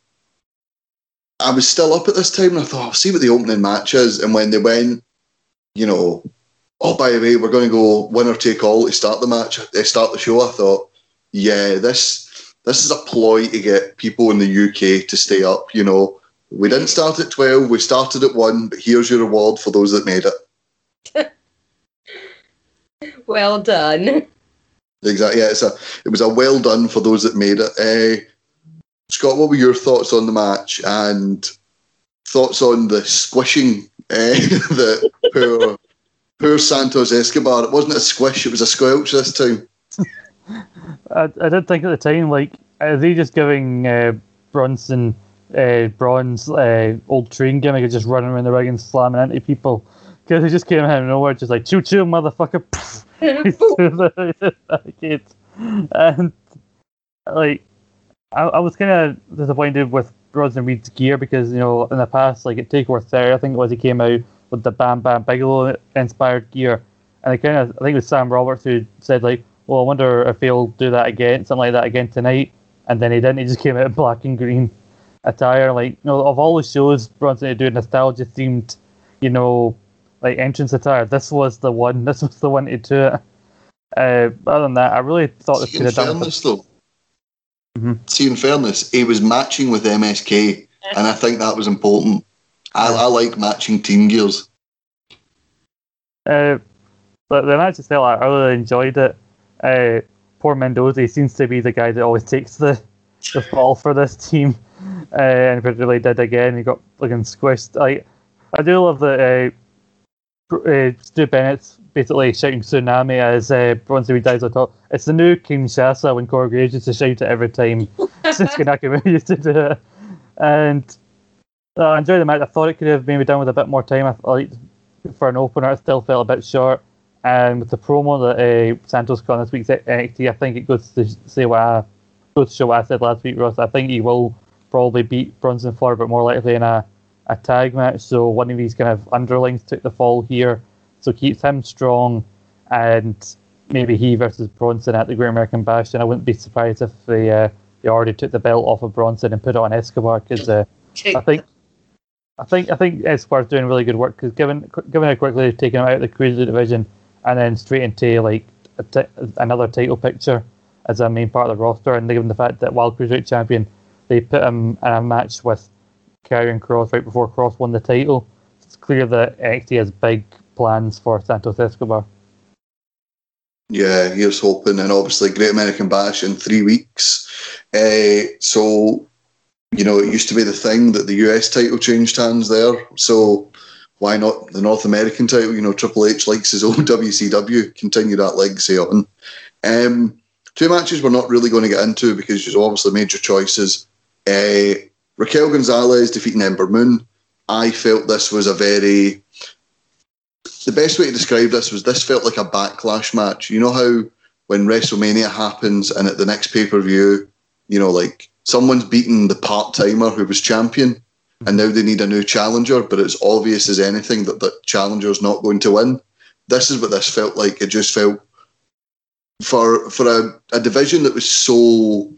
I was still up at this time, and I thought, I'll see what the opening match is. And when they went, you know, oh by the way, we're going to go winner take all to start the match, they start the show. I thought, yeah, this this is a ploy to get people in the UK to stay up. You know, we didn't start at 12, we started at 1, but here's your reward for those that made it. well done. Exactly. Yeah, it's a, it was a well done for those that made it. Uh, Scott, what were your thoughts on the match and thoughts on the squishing uh, the poor, poor Santos Escobar? It wasn't a squish, it was a squelch this time. I, I did think at the time, like, are they just giving uh, Bronson uh, Braun's uh, old train gimmick of just running around the ring and slamming into people because he just came out of nowhere, just like choo choo, motherfucker. and like, I, I was kind of disappointed with Bronson Reed's gear because you know in the past, like at Takeover 30, I think it was he came out with the Bam Bam Bigelow inspired gear, and I kind of I think it was Sam Roberts who said like, well, I wonder if he'll do that again, something like that again tonight, and then he didn't. He just came out in black and green attire. Like, you know, of all the shows Bronson to do nostalgia themed, you know, like entrance attire, this was the one. This was the one to do it. Uh, other than that, I really thought this See, could in have done. fairness, though, Mhm. see, in fairness, he was matching with MSK, and I think that was important. I, I like matching team gears. Uh, but the match itself, I really enjoyed it. Uh, poor Mendoza he seems to be the guy that always takes the, the fall for this team, uh, and it really did again. He got looking squished. I I do love that uh, Stu Bennett's basically shouting tsunami as uh, dies on top. It's the new King Kinshasa when Corey used to shout it every time Shinsuke Nakamura used to do it. And uh, I enjoyed the match. I thought it could have maybe done with a bit more time. I for an opener, it still felt a bit short. And with the promo that uh, Santos got on this week's NXT, I think it goes to say what I, goes to show what I said last week, Ross. I think he will probably beat Bronson Ford, but more likely in a, a tag match. So one of these kind of underlings took the fall here, so keeps him strong, and maybe he versus Bronson at the Great American Bash. And I wouldn't be surprised if they uh, they already took the belt off of Bronson and put it on Escobar because. Uh, I think, I think, I think Escobar's doing really good work because given given how quickly they've taken him out of the cruiserweight division and then straight into like a ti- another title picture as a main part of the roster, and given the fact that while cruiserweight champion, they put him in a match with Karrion Kross right before Kross won the title. It's clear that NXT has big plans for Santos Escobar. Yeah, here's hoping, and obviously Great American Bash in three weeks. Uh, so, you know, it used to be the thing that the US title changed hands there. So, why not the North American title? You know, Triple H likes his own WCW. Continue that legacy on. Um, two matches we're not really going to get into because you've obviously made your choices. Uh, Raquel Gonzalez defeating Ember Moon. I felt this was a very the best way to describe this was this felt like a backlash match. You know how when WrestleMania happens and at the next pay per view, you know, like someone's beaten the part timer who was champion and now they need a new challenger, but it's obvious as anything that the challenger's not going to win. This is what this felt like. It just felt for for a, a division that was so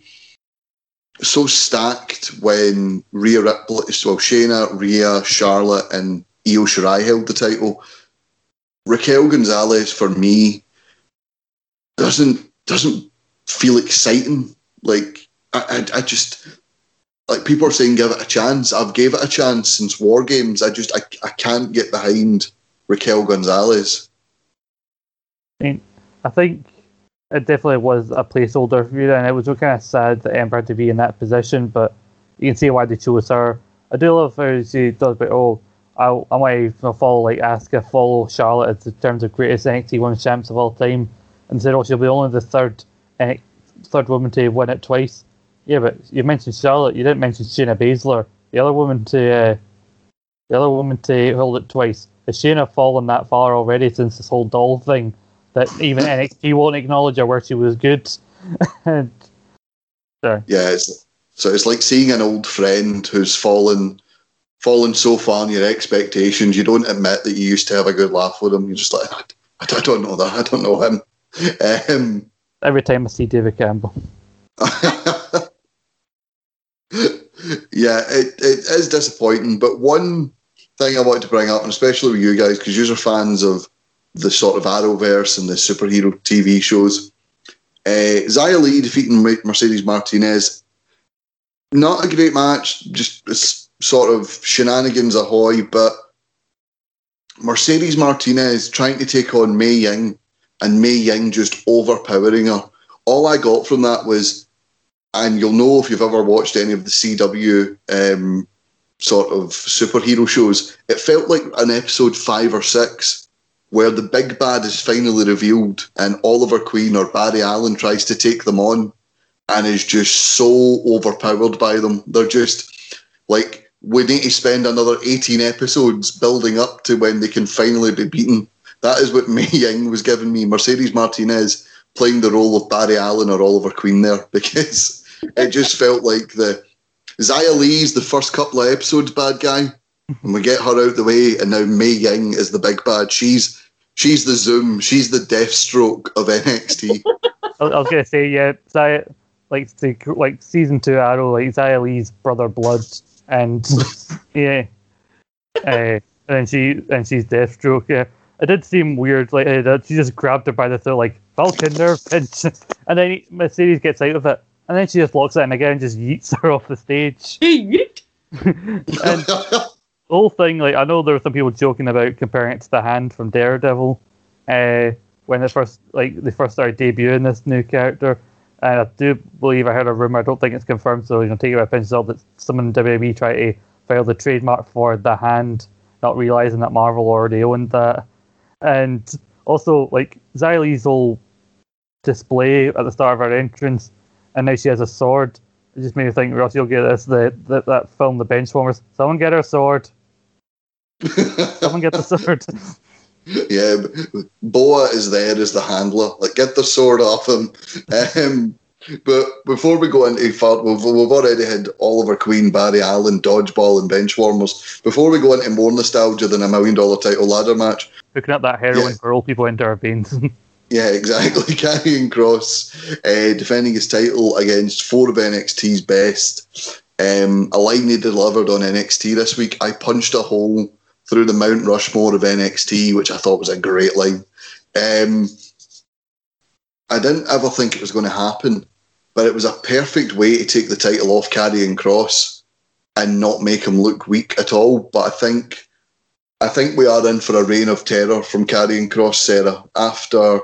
so stacked when Rhea Ripley, well, Shayna, Rhea, Charlotte, and Io Shirai held the title. Raquel Gonzalez for me doesn't doesn't feel exciting. Like I, I, I just like people are saying give it a chance. I've gave it a chance since War Games. I just I, I can't get behind Raquel Gonzalez. I I think it definitely was a placeholder for you, and it was kind of sad that Ember had to be in that position, but you can see why they chose her. I do love how she does, but oh, I, I might follow like Asuka, follow Charlotte in terms of greatest NXT Women's Champs of all time, and said, oh, she'll be only the third third woman to win it twice. Yeah, but you mentioned Charlotte, you didn't mention Shayna Baszler, the other woman to uh, the other woman to hold it twice. Has Shayna fallen that far already since this whole doll thing that even NXT won't acknowledge her where she was good? and. Yeah, it's, so it's like seeing an old friend who's fallen fallen so far in your expectations. You don't admit that you used to have a good laugh with him. You're just like, I, I don't know that. I don't know him. Um, Every time I see David Campbell. yeah, it, it is disappointing. But one thing I wanted to bring up, and especially with you guys, because you are fans of the sort of Arrowverse and the superhero TV shows, uh, Xia Li defeating Mercedes Martinez. Not a great match, just sort of shenanigans ahoy, but Mercedes Martinez trying to take on Mei Ying and Mei Ying just overpowering her. All I got from that was and you'll know if you've ever watched any of the CW um, sort of superhero shows, it felt like an episode five or six where the big bad is finally revealed and Oliver Queen or Barry Allen tries to take them on and is just so overpowered by them. They're just Like we need to spend another 18 episodes building up to when they can finally be beaten. That is what Mei Ying was giving me. Mercedes Martinez playing the role of Barry Allen or Oliver Queen there because it just felt like the Xia Li's the first couple of episodes bad guy, and we get her out the way, and now Mei Ying is the big bad. She's she's the Zoom, she's the Deathstroke of NXT. I, I was gonna say yeah, Xia, like the like season two Arrow, like Xia Li's brother blood, and yeah, uh, and she and she's Deathstroke. Yeah, it did seem weird. Like uh, that she just grabbed her by the throat, like Vulcan nerve pinch, and then Mercedes gets out of it, and then she just locks it in again and just yeets her off the stage. Yeet. and the whole thing, like I know there were some people joking about comparing it to the hand from Daredevil, uh, when they first like they first started debuting this new character. And I do believe I heard a rumor. I don't think it's confirmed, so you know, take it with a pinch of salt that someone in WWE tried to file the trademark for the hand, not realizing that Marvel already owned that. And also, like Li's whole display at the start of her entrance, and now she has a sword. It just made me think, Ross, you'll get this. The, the that film, The Benchwarmers. Someone get her sword. Someone get the sword. yeah, Boa is there as the handler. Like, get the sword off him. Um, but before we go into far, we've, we've already had Oliver Queen, Barry Allen, Dodgeball, and Benchwarmers. Before we go into more nostalgia than a million dollar title ladder match, Hooking up that heroin Yeah. for all people into our veins. yeah, exactly. Karrion Kross uh, defending his title against four of NXT's best. Um, a line he delivered on NXT this week. I punched a hole through the Mount Rushmore of NXT, which I thought was a great line. Um, I didn't ever think it was going to happen, but it was a perfect way to take the title off Karrion Kross and not make him look weak at all. But I think I think we are in for a reign of terror from Karrion Kross, Sarah, after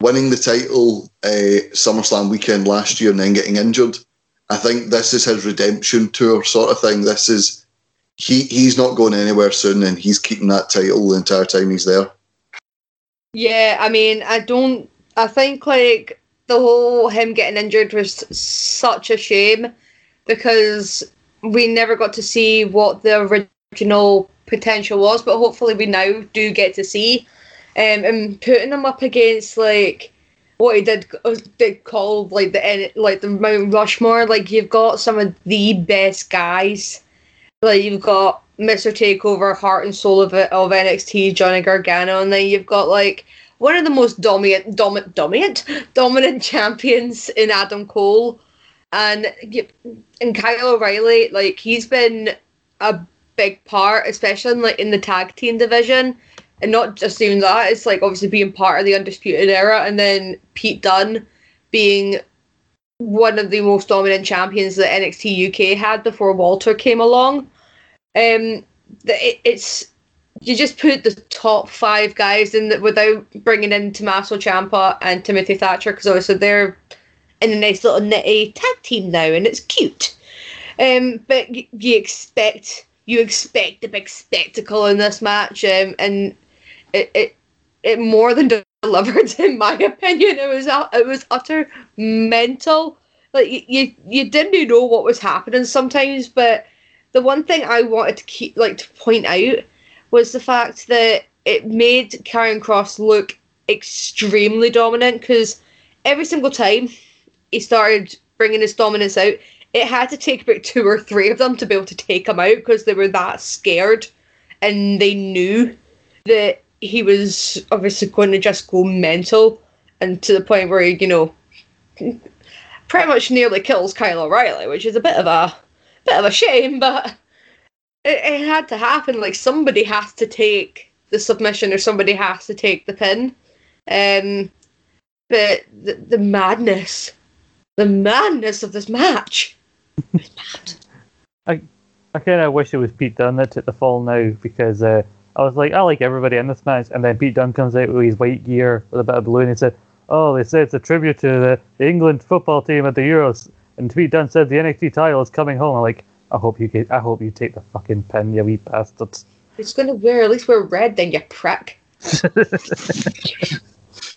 winning the title uh, SummerSlam weekend last year and then getting injured. I think this is his redemption tour sort of thing. This is he he's not going anywhere soon and he's keeping that title the entire time he's there. Yeah, I mean, I don't. I think like the whole him getting injured was such a shame because we never got to see what the original potential was, but hopefully we now do get to see. Um, and putting him up against like what he did uh, did call like the like the Mount Rushmore, like you've got some of the best guys. Like you've got Mr. Takeover, heart and soul of it of NXT, Johnny Gargano, and then you've got like one of the most dominant, dominant, dominant, dominant champions in Adam Cole, and and Kyle O'Reilly. Like he's been a big part, especially in, like in the tag team division, and not just even that. It's like obviously being part of the Undisputed Era, and then Pete Dunne being one of the most dominant champions that NXT UK had before Walter came along. Um, it, it's you just put the top five guys in without bringing in Tommaso Ciampa and Timothy Thatcher because obviously they're in a nice little nitty tag team now and it's cute. Um, but you expect you expect a big spectacle in this match, um, and it, it it more than delivered in my opinion. It was u- it was utter mental. Like you you didn't know what was happening sometimes, but the one thing I wanted to keep like to point out was the fact that it made Karrion Kross look extremely dominant because every single time he started bringing his dominance out, it had to take about two or three of them to be able to take him out because they were that scared and they knew that he was obviously going to just go mental and to the point where he, you know, pretty much nearly kills Kyle O'Reilly, which is a bit of a bit of a shame, but it, it had to happen. Like somebody has to take the submission or somebody has to take the pin. Um, but the, the madness, the madness of this match. mad. I kind of wish it was Pete Dunne that took the fall now because uh, I was like, I like everybody in this match, and then Pete Dunne comes out with his white gear with a bit of blue, and he said, "Oh, they said it's a tribute to the England football team at the Euros." And Pete Dunne said the NXT title is coming home. I'm like, I hope you get, I hope you take the fucking pin, you wee bastards. It's gonna wear at least wear red, then you prick.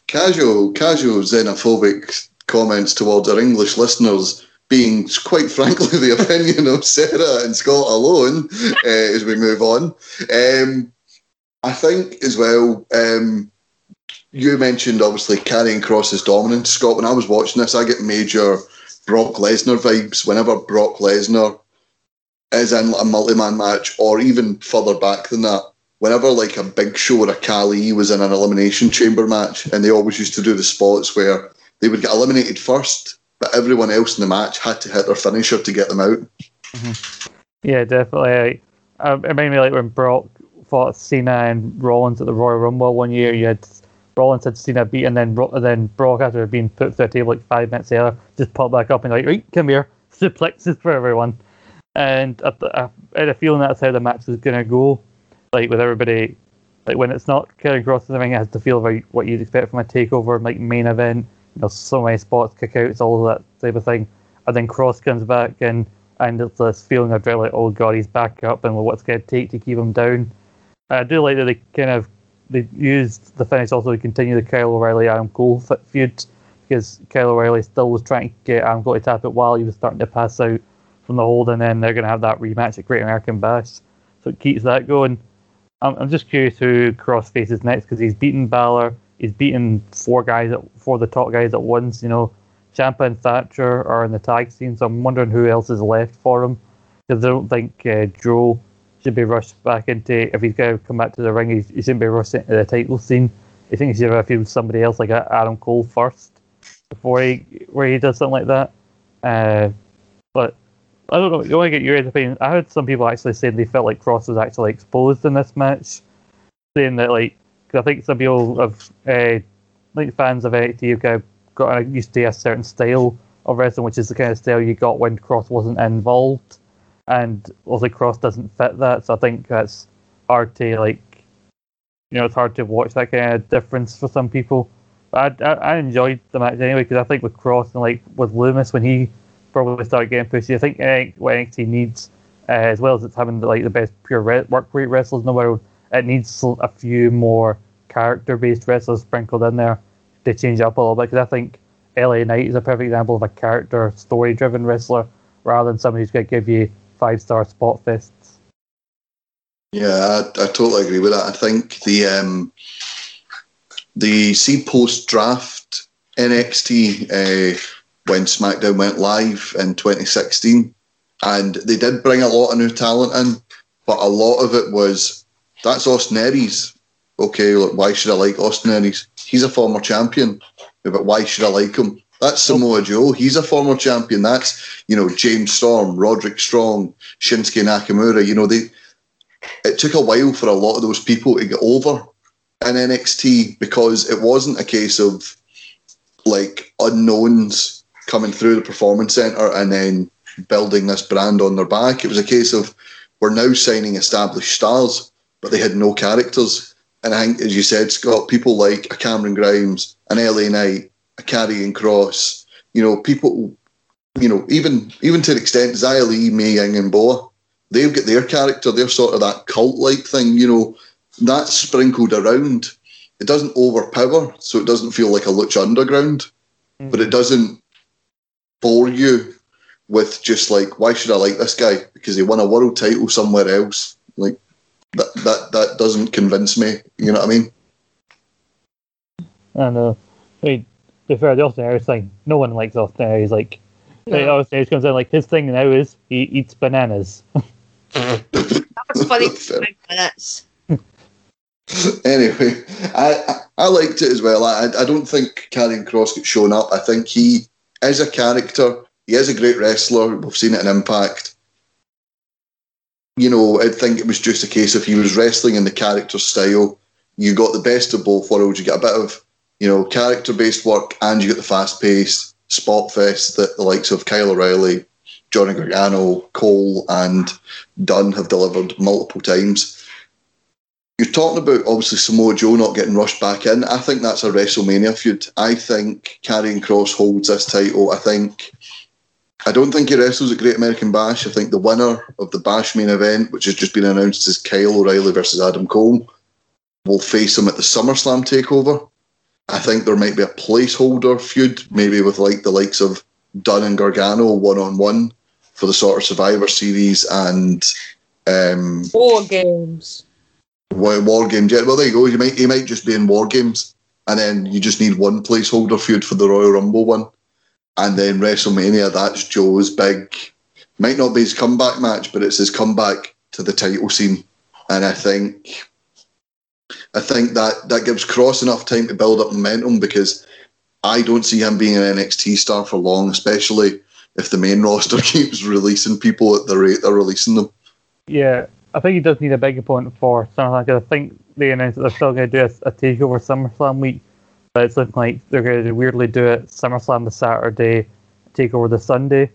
Casual, casual xenophobic comments towards our English listeners being quite frankly the opinion of Sarah and Scott alone uh, as we move on. Um, I think as well, um, you mentioned obviously Karrion Kross's dominance. Scott, when I was watching this, I get major Brock Lesnar vibes whenever Brock Lesnar is in a multi-man match, or even further back than that. Whenever like a Big Show or a Khali was in an elimination chamber match, and they always used to do the spots where they would get eliminated first, but everyone else in the match had to hit their finisher to get them out. Mm-hmm. Yeah, definitely. Uh, it made me like when Brock fought Cena and Rollins at the Royal Rumble one year. You had Rollins had Cena beat, and then and then Brock after being put through a table like five minutes later, just popped back up and like, right, come here, suplexes for everyone. And I, I, had a feeling that's how the match was gonna go, like with everybody. Like when it's not carrying across the ring, it has to feel like what you'd expect from a takeover, like main event. You know, so many spots, kickouts, all that type of thing. And then Kross comes back and and it's this feeling of dread, like, oh god, he's back up, and what's going to take to keep him down. I do like that they kind of they used the finish also to continue the Kyle O'Reilly Adam Cole feud because Kyle O'Reilly still was trying to get Adam Cole to tap it while he was starting to pass out from the hold, and then they're going to have that rematch at Great American Bash, so it keeps that going. I'm, I'm just curious who Kross faces next because he's beaten Balor, he's beaten four guys, at, four the top guys at once. You know, Ciampa and Thatcher are in the tag scene, so I'm wondering who else is left for him because I don't think uh, Joe should be rushed back into if he's going to come back to the ring. He, shouldn't be rushed into the title scene. I think he should have feud somebody else like Adam Cole first before he where he does something like that. Uh, but I don't know. You want to get your opinion? I heard some people actually saying they felt like Kross was actually exposed in this match, saying that like cause I think some people have uh, like fans of NXT have kind of got used to a certain style of wrestling, which is the kind of style you got when Kross wasn't involved and also Kross doesn't fit that. So I think that's hard to like, you know, it's hard to watch that kind of difference for some people. But I, I, I enjoyed the match anyway because I think with Kross and like with Lumis when he probably started getting pushy, I think what NXT needs, uh, as well as it's having like the best pure re- work rate wrestlers in the world, it needs a few more character based wrestlers sprinkled in there to change up a little bit. Because I think LA Knight is a perfect example of a character story driven wrestler rather than somebody who's going to give you five star spot fists. Yeah, I, I, totally agree with that. I think the um, the see post draft NXT uh, when SmackDown went live in 2016, and they did bring a lot of new talent in, but a lot of it was that's Austin Aries. Okay, look, why should I like Austin Aries? He's a former champion, but why should I like him? That's Samoa Joe. He's a former champion. That's you know James Storm, Roderick Strong, Shinsuke Nakamura. You know they. It took a while for a lot of those people to get over in NXT because it wasn't a case of like unknowns coming through the performance center and then building this brand on their back. It was a case of we're now signing established stars, but they had no characters. And I think, as you said, Scott, people like a Cameron Grimes, an LA Knight, a Karrion Kross, you know, people, you know, even even to the extent Xia Li, Mei Ying, and Boa, they've got their character. They're sort of that cult-like thing, you know, that's sprinkled around. It doesn't overpower, so it doesn't feel like a Lucha Underground, mm-hmm. but it doesn't bore you with just like, why should I like this guy? Because he won a world title somewhere else. Like that that that doesn't convince me. You know what I mean? I know. I mean, to be fair, the Austin Aries thing, no one likes Austin Aries. Like, no. Austin Aries comes in, like, his thing now is he eats bananas. that was funny for minutes. anyway, I, I, I liked it as well. I I don't think Karrion Kross gets shown up. I think he is a character. He is a great wrestler. We've seen it in Impact. You know, I think it was just a case of he was wrestling in the character style. You got the best of both worlds. You get a bit of you know, character based work, and you get the fast paced spot fest that the likes of Kyle O'Reilly, Johnny Gargano, Cole, and Dunne have delivered multiple times. You're talking about obviously Samoa Joe not getting rushed back in. I think that's a WrestleMania feud. I think Karrion Kross holds this title. I think I don't think he wrestles at Great American Bash. I think the winner of the Bash main event, which has just been announced as Kyle O'Reilly versus Adam Cole, will face him at the SummerSlam takeover. I think there might be a placeholder feud, maybe with like the likes of Dunne and Gargano one on one for the sort of Survivor Series and um, War games. War, war games. Yeah, well, there you go. You might you might just be in War Games, and then you just need one placeholder feud for the Royal Rumble one, and then WrestleMania. That's Joe's big. Might not be his comeback match, but it's his comeback to the title scene, and I think. I think that that gives Kross enough time to build up momentum because I don't see him being an NXT star for long, especially if the main roster keeps releasing people at the rate they're releasing them. Yeah, I think he does need a big opponent for SummerSlam because I think they announced that they're still going to do a, a takeover SummerSlam week, but it's looking like they're going to weirdly do it SummerSlam the Saturday, takeover the Sunday,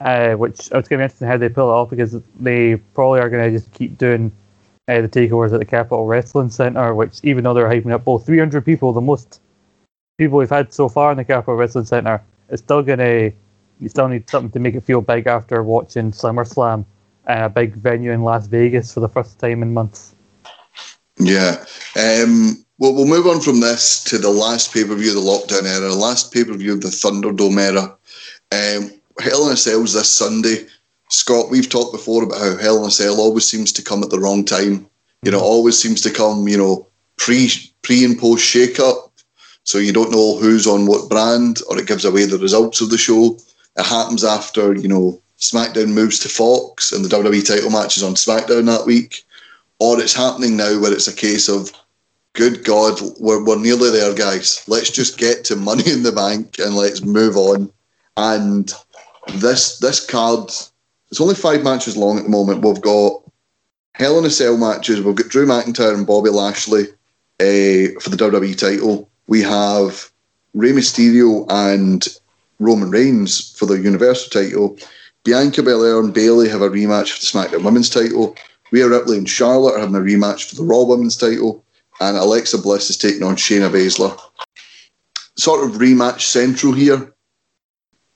uh, which I was going to in how they pull it off because they probably are going to just keep doing uh, the takeovers at the Capitol Wrestling Center, which even though they're hyping up both 300 people, the most people we've had so far in the Capitol Wrestling Center, it's still to you still need something to make it feel big after watching SummerSlam and a big venue in Las Vegas for the first time in months. Yeah. Um, well, we'll move on from this to the last pay per view of the lockdown era, the last pay per view of the Thunderdome era. Um, Hell in a Cell's this Sunday. Scott, we've talked before about how Hell in a Cell always seems to come at the wrong time. You know, always seems to come, you know, pre pre and post shake up. So you don't know who's on what brand, or it gives away the results of the show. It happens after, you know, SmackDown moves to Fox and the WWE title match is on SmackDown that week. Or it's happening now where it's a case of, good God, we're, we're nearly there, guys. Let's just get to Money in the Bank and let's move on. And this this card, it's only five matches long at the moment. We've got Hell in a Cell matches. We've got Drew McIntyre and Bobby Lashley uh, for the WWE title. We have Rey Mysterio and Roman Reigns for the Universal title. Bianca Belair and Bayley have a rematch for the SmackDown Women's title. Rhea Ripley and Charlotte are having a rematch for the Raw Women's title. And Alexa Bliss is taking on Shayna Baszler. Sort of rematch central here.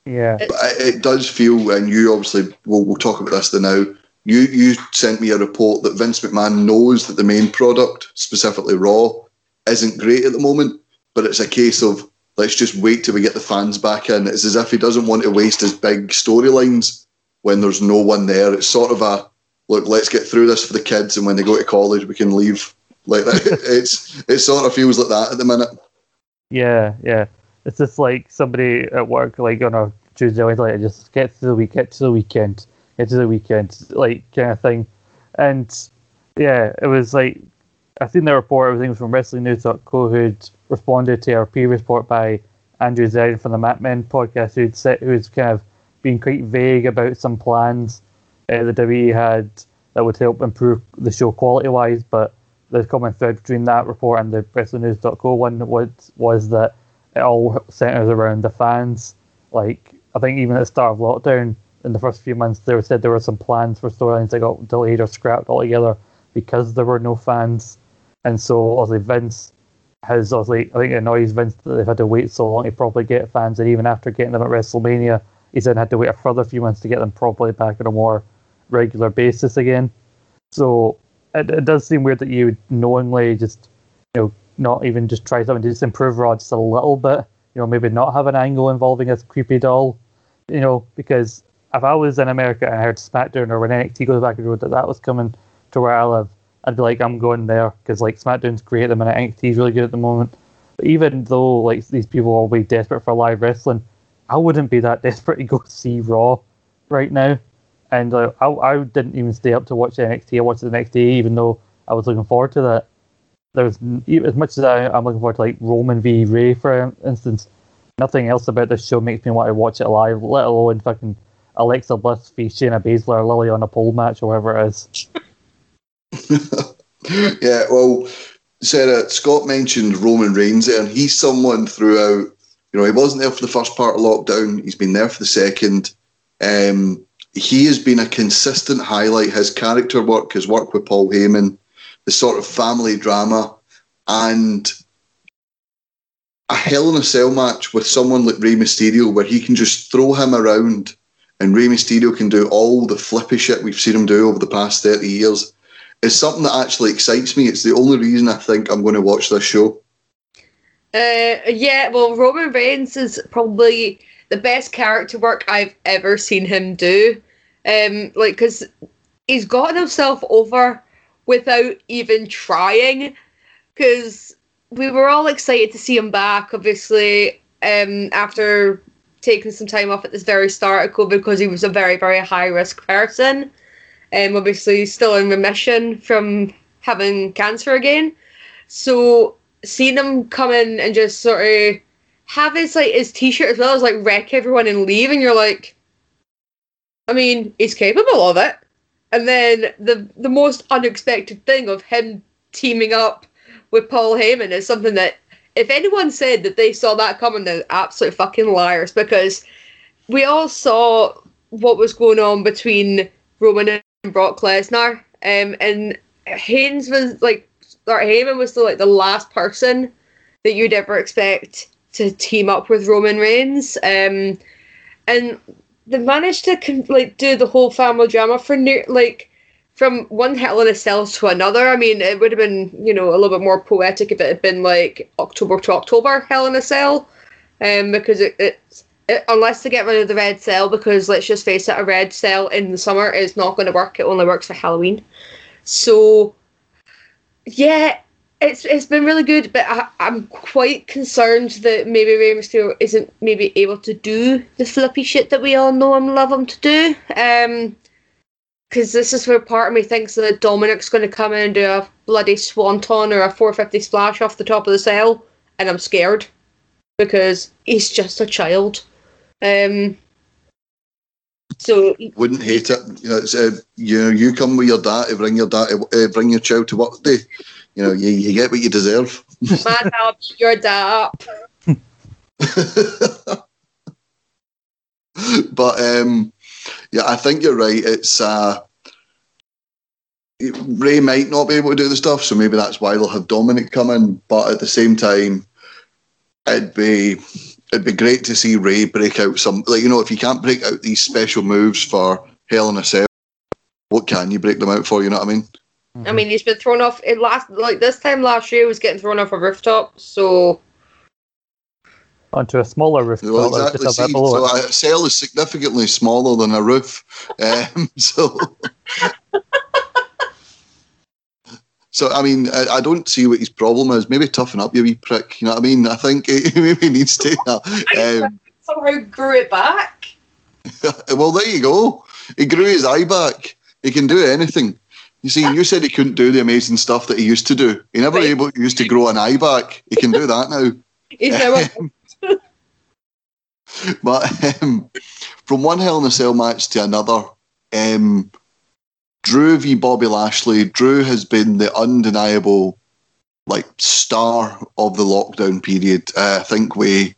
Yeah. But it, it does feel, and you obviously, we'll, we'll talk about this the now. You, you sent me a report that Vince McMahon knows that the main product, specifically Raw, isn't great at the moment, but it's a case of let's just wait till we get the fans back in. It's as if he doesn't want to waste his big storylines when there's no one there. It's sort of a look, let's get through this for the kids, and when they go to college, we can leave. Like that. it's it sort of feels like that at the minute. Yeah, yeah. It's just like somebody at work, like on a Tuesday, Wednesday, like, just get to the week, get to the weekend, get to the weekend, like kind of thing. And yeah, it was like I seen the report. Everything was from WrestlingNews.co, who'd responded to our previous report by Andrew Zed from the Mat Men podcast, who'd said who's kind of been quite vague about some plans uh, the WWE had that would help improve the show quality wise. But the common thread between that report and the WrestlingNews.co one was was that it all centers around the fans. Like I think even at the start of lockdown, in the first few months, they said there were some plans for storylines that got delayed or scrapped altogether because there were no fans. And so obviously Vince has obviously I think it annoys Vince that they've had to wait so long to properly get fans, and even after getting them at WrestleMania, he's then had to wait a further few months to get them properly back on a more regular basis again. So it, it does seem weird that you knowingly just you know not even just try something to just improve Raw just a little bit. You know, maybe not have an angle involving a creepy doll. You know, because if I was in America and I heard SmackDown or when NXT goes back and road that that was coming to where I live, I'd be like, I'm going there because like SmackDown's great at the minute, NXT's really good at the moment. But even though like these people will be desperate for live wrestling, I wouldn't be that desperate to go see Raw right now. And uh, I, I didn't even stay up to watch NXT. I watched it the next day, even though I was looking forward to that. There's as much as I, I'm looking forward to like Roman v Rey, for instance. Nothing else about this show makes me want to watch it live, let alone fucking Alexa Bliss v Shayna Baszler or Lily on a pole match or whatever it is. yeah, well, Sarah, Scott mentioned Roman Reigns there, and he's someone throughout, you know, he wasn't there for the first part of lockdown, he's been there for the second. Um, he has been a consistent highlight. His character work, his work with Paul Heyman, the sort of family drama, and a Hell in a Cell match with someone like Rey Mysterio, where he can just throw him around, and Rey Mysterio can do all the flippy shit we've seen him do over the past 30 years, is something that actually excites me. It's the only reason I think I'm going to watch this show. Uh, yeah, well, Roman Reigns is probably the best character work I've ever seen him do. Um, like, because he's gotten himself over without even trying. Because we were all excited to see him back, obviously, um, after taking some time off at this very start of COVID because he was a very, very high risk person. Um, obviously, still in remission from having cancer again. So seeing him come in and just sort of have his like his t-shirt as well as like wreck everyone and leave, and you're like, I mean, he's capable of it. And then the the most unexpected thing of him teaming up with Paul Heyman is something that if anyone said that they saw that coming, they're absolute fucking liars because we all saw what was going on between Roman and Brock Lesnar, um, and Haynes was like, or Heyman was the, like the last person that you'd ever expect to team up with Roman Reigns, um, and they managed to like do the whole family drama for near like from one Hell in a Cell to another. I mean, it would have been, you know, a little bit more poetic if it had been like October to October Hell in a Cell, um, because it, it's it, unless they get rid of the red cell, because let's just face it, a red cell in the summer is not going to work. It only works for Halloween. So, yeah, it's it's been really good, but I, I'm quite concerned that maybe Rey Mysterio isn't maybe able to do the flippy shit that we all know and love him to do. Um, because this is where part of me thinks that Dominic's going to come in and do a bloody swanton or a 450 splash off the top of the cell, and I'm scared because he's just a child. Um, so wouldn't hate it. You know, uh, you you come with your dad bring your dad, uh, bring your child to work day. You know, you, you get what you deserve. I'll beat your dad up. but um, yeah, I think you're right. It's uh, Rey might not be able to do the stuff, so maybe that's why they'll have Dominic come in. But at the same time, it'd be it'd be great to see Rey break out some like you know if you can't break out these special moves for Hell in a Cell, what can you break them out for? You know what I mean? I mean, he's been thrown off. It last like this time last year, he was getting thrown off a rooftop. So onto a smaller roof. Well, exactly. See, so a cell is significantly smaller than a roof. Um, so, so I mean, I, I, don't see what his problem is. Maybe toughen up, you wee prick. You know what I mean? I think he maybe needs to uh, um, somehow grew it back. well, there you go. He grew his eye back. He can do anything. You see, you said he couldn't do the amazing stuff that he used to do. He never right. able used to grow an eye back. He can do that now. He's now but um, from one Hell in a Cell match to another, um, Drew v Bobby Lashley. Drew has been the undeniable like star of the lockdown period. Uh, I think we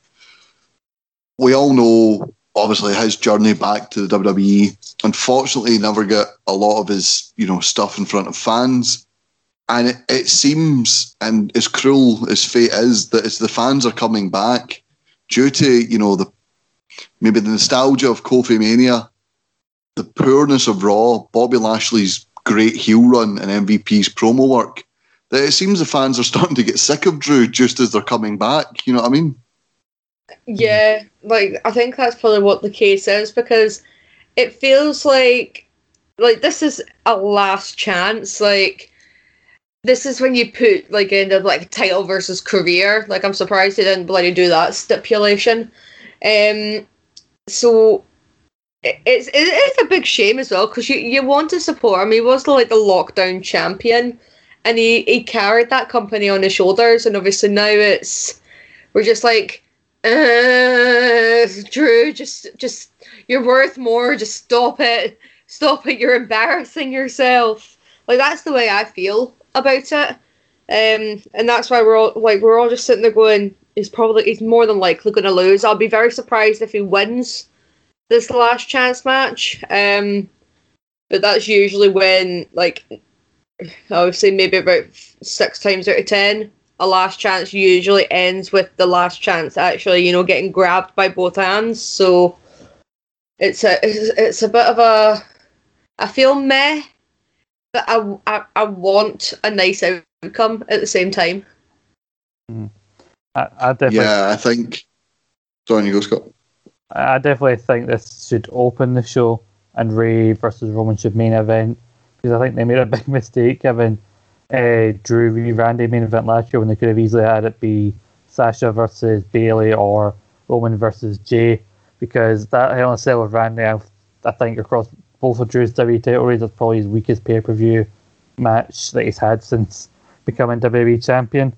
we all know obviously his journey back to the WWE. Unfortunately, he never got a lot of his you know stuff in front of fans. And it, it seems, and as cruel as fate is, that as the fans are coming back, due to you know the maybe the nostalgia of Kofi Mania, the poorness of Raw, Bobby Lashley's great heel run, and MVP's promo work, that it seems the fans are starting to get sick of Drew just as they're coming back. You know what I mean? Yeah, like I think that's probably what the case is because it feels like like this is a last chance. Like this is when you put like into like title versus career. Like I'm surprised they didn't bloody do that stipulation. Um, so it's it's a big shame as well because you, you want to support him. He was like the lockdown champion, and he, he carried that company on his shoulders. And obviously now it's we're just like, uh, Drew, just just you're worth more. Just stop it, stop it. You're embarrassing yourself. Like that's the way I feel about it. Um, and that's why we're all like we're all just sitting there going, he's probably he's more than likely going to lose. I'll be very surprised if he wins this last chance match. Um, but that's usually when like I would say maybe about six times out of ten, a last chance usually ends with the last chance actually you know getting grabbed by both hands. So it's a it's, it's a bit of a I feel meh, but I, I, I want a nice outcome at the same time. Mm. I, I definitely. Yeah, I think. Sorry, you go, Scott. I definitely think this should open the show, and Rey versus Roman should main event because I think they made a big mistake giving uh, Drew Randy main event last year when they could have easily had it be Sasha versus Bayley or Roman versus Jey because that Hell in a Cell with Randy, I, I think across both of Drew's WWE reigns, is probably his weakest pay per view match that he's had since becoming WWE champion.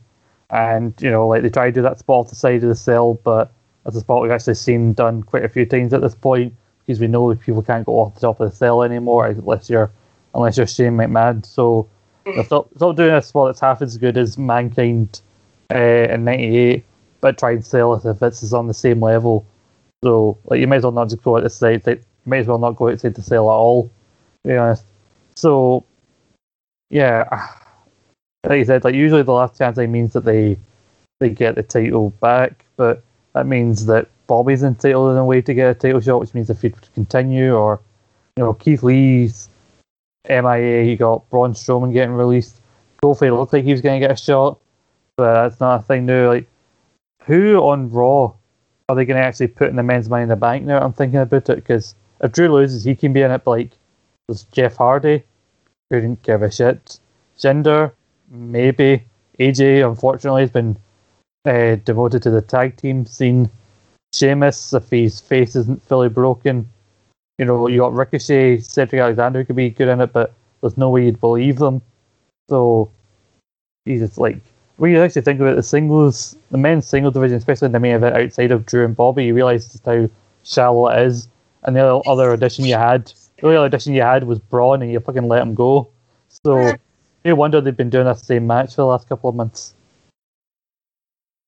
And you know, like they try to do that spot off the side of the cell, but that's a spot we've actually seen done quite a few times at this point because we know people can't go off the top of the cell anymore unless you're unless you're Shane McMahon. So stop doing a spot that's half as good as Mankind uh, in '98, but try and sell it if it's on the same level. So like you might as well not just go out the side. You might as well not go outside the cell at all. To be honest. So yeah, like you said, like usually the last chance means that they they get the title back, but that means that Bobby's entitled in a way to get a title shot, which means the feud would continue. Or you know, Keith Lee's MIA, he got Braun Strowman getting released. Kofi looked like he was going to get a shot, but that's not a thing now. Like, who on Raw are they going to actually put in the men's money in the bank now? I'm thinking about it because if Drew loses, he can be in it. But like, there's Jeff Hardy, who didn't give a shit. Jinder, maybe. AJ, unfortunately, has been uh, devoted to the tag team scene. Sheamus, if his face isn't fully broken, you know, you got Ricochet, Cedric Alexander who could be good in it, but there's no way you'd believe them. So, Jesus, like, when you actually think about the singles, the men's single division, especially in the main event outside of Drew and Bobby, you realise just how shallow it is. And the other addition you had, the only addition you had was Braun, and you fucking let him go. So, no wonder they've been doing that same match for the last couple of months.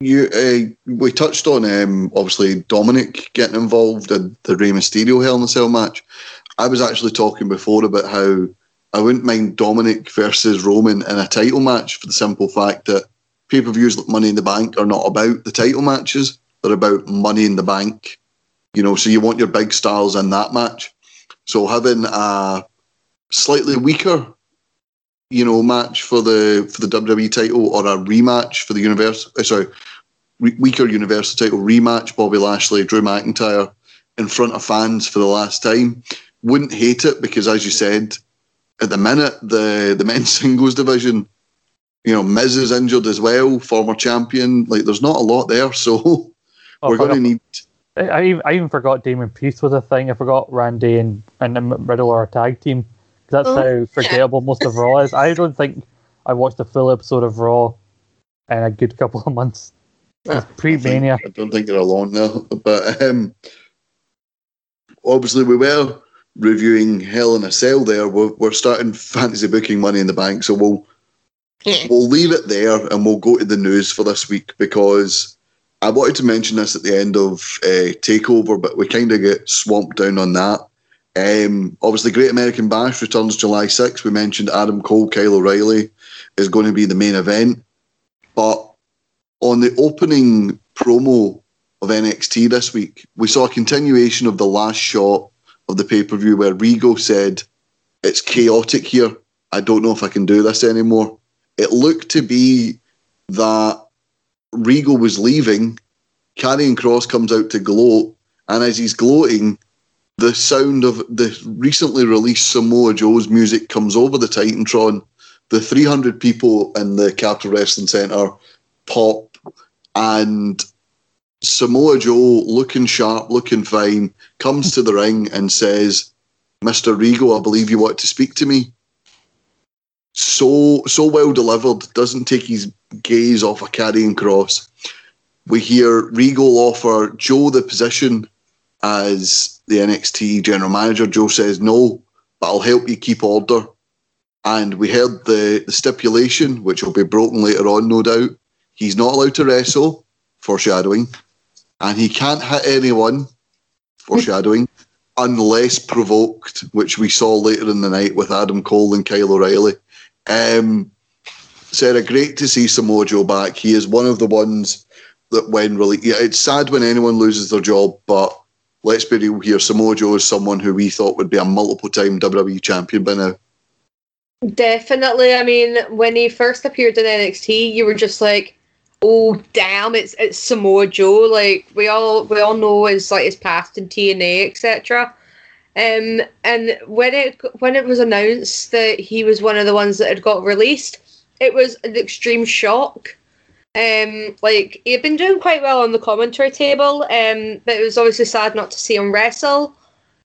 You, uh, we touched on um, obviously Dominic getting involved in the Rey Mysterio Hell in a Cell match. I was actually talking before about how I wouldn't mind Dominic versus Roman in a title match for the simple fact that pay per views like Money in the Bank are not about the title matches; they're about Money in the Bank. You know, so you want your big stars in that match. So having a slightly weaker you know, match for the for the WWE title or a rematch for the universe. Uh, sorry, re- weaker Universal title rematch. Bobby Lashley, Drew McIntyre in front of fans for the last time. Wouldn't hate it because, as you said, at the minute the the men's singles division, you know, Miz is injured as well, former champion. Like, there's not a lot there, so oh, we're going to need. I even, I even forgot Damian Priest was a thing. I forgot Randy and and Riddle are a tag team. That's oh, how forgettable most of Raw is. I don't think I watched a full episode of Raw in a good couple of months. Yeah, Pre Mania. I, don't think you're alone there. But um, obviously, we were reviewing Hell in a Cell there. We're, we're starting fantasy booking money in the bank. So we'll, yeah. we'll leave it there and we'll go to the news for this week because I wanted to mention this at the end of uh, Takeover, but we kind of get swamped down on that. Um, obviously, Great American Bash returns July 6th. We mentioned Adam Cole, Kyle O'Reilly is going to be the main event. But on the opening promo of NXT this week, we saw a continuation of the last shot of the pay per view where Regal said, It's chaotic here. I don't know if I can do this anymore. It looked to be that Regal was leaving. Karrion Kross comes out to gloat, and as he's gloating, the sound of the recently released Samoa Joe's music comes over the Titantron. The 300 people in the Capitol Wrestling Center pop, and Samoa Joe, looking sharp, looking fine, comes to the ring and says, Mr. Regal, I believe you want to speak to me. So so well delivered, doesn't take his gaze off a Karrion Kross. We hear Regal offer Joe the position as the NXT general manager. Joe says no, but I'll help you keep order. And we heard the, the stipulation, which will be broken later on, no doubt. He's not allowed to wrestle, foreshadowing, and he can't hit anyone, foreshadowing, unless provoked, which we saw later in the night with Adam Cole and Kyle O'Reilly. Um, Sarah, great to see Samoa Joe back. He is one of the ones that when really, yeah, it's sad when anyone loses their job, but let's be real here. Samoa Joe is someone who we thought would be a multiple time WWE champion by now. Definitely. I mean, when he first appeared in NXT, you were just like, oh damn, it's it's Samoa Joe. Like we all we all know his like his past in TNA, etc. Um, and when it when it was announced that he was one of the ones that had got released, it was an extreme shock. Um, like he had been doing quite well on the commentary table, um, but it was obviously sad not to see him wrestle.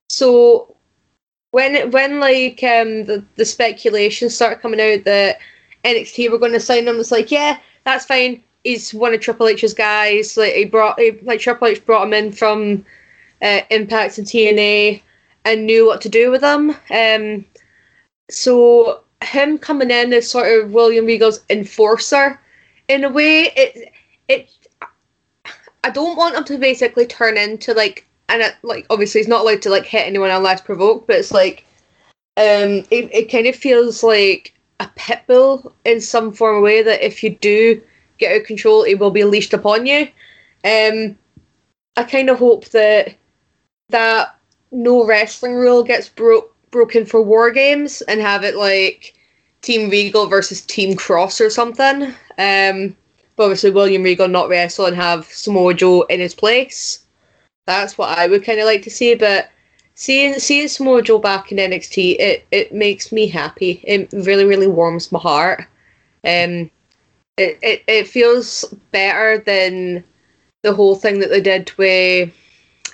So when when like um the, the speculation started coming out that NXT were going to sign him, it's like yeah, that's fine. He's one of Triple H's guys. Like he brought he, like Triple H brought him in from uh, Impact and TNA and knew what to do with him. Um, so him coming in as sort of William Regal's enforcer, in a way, it it I don't want him to basically turn into like and it, like obviously he's not allowed to like hit anyone unless provoked, but it's like um it, it kind of feels like a pit bull in some form of way that if you do get out of control, it will be leashed upon you. Um, I kind of hope that that no wrestling rule gets broke broken for war games and have it like Team Regal versus Team Kross or something. Um, but obviously William Regal not wrestle and have Samoa Joe in his place. That's what I would kind of like to see. But seeing seeing Samoa Joe back in NXT, it it makes me happy. It really really warms my heart. Um, it it, it feels better than the whole thing that they did with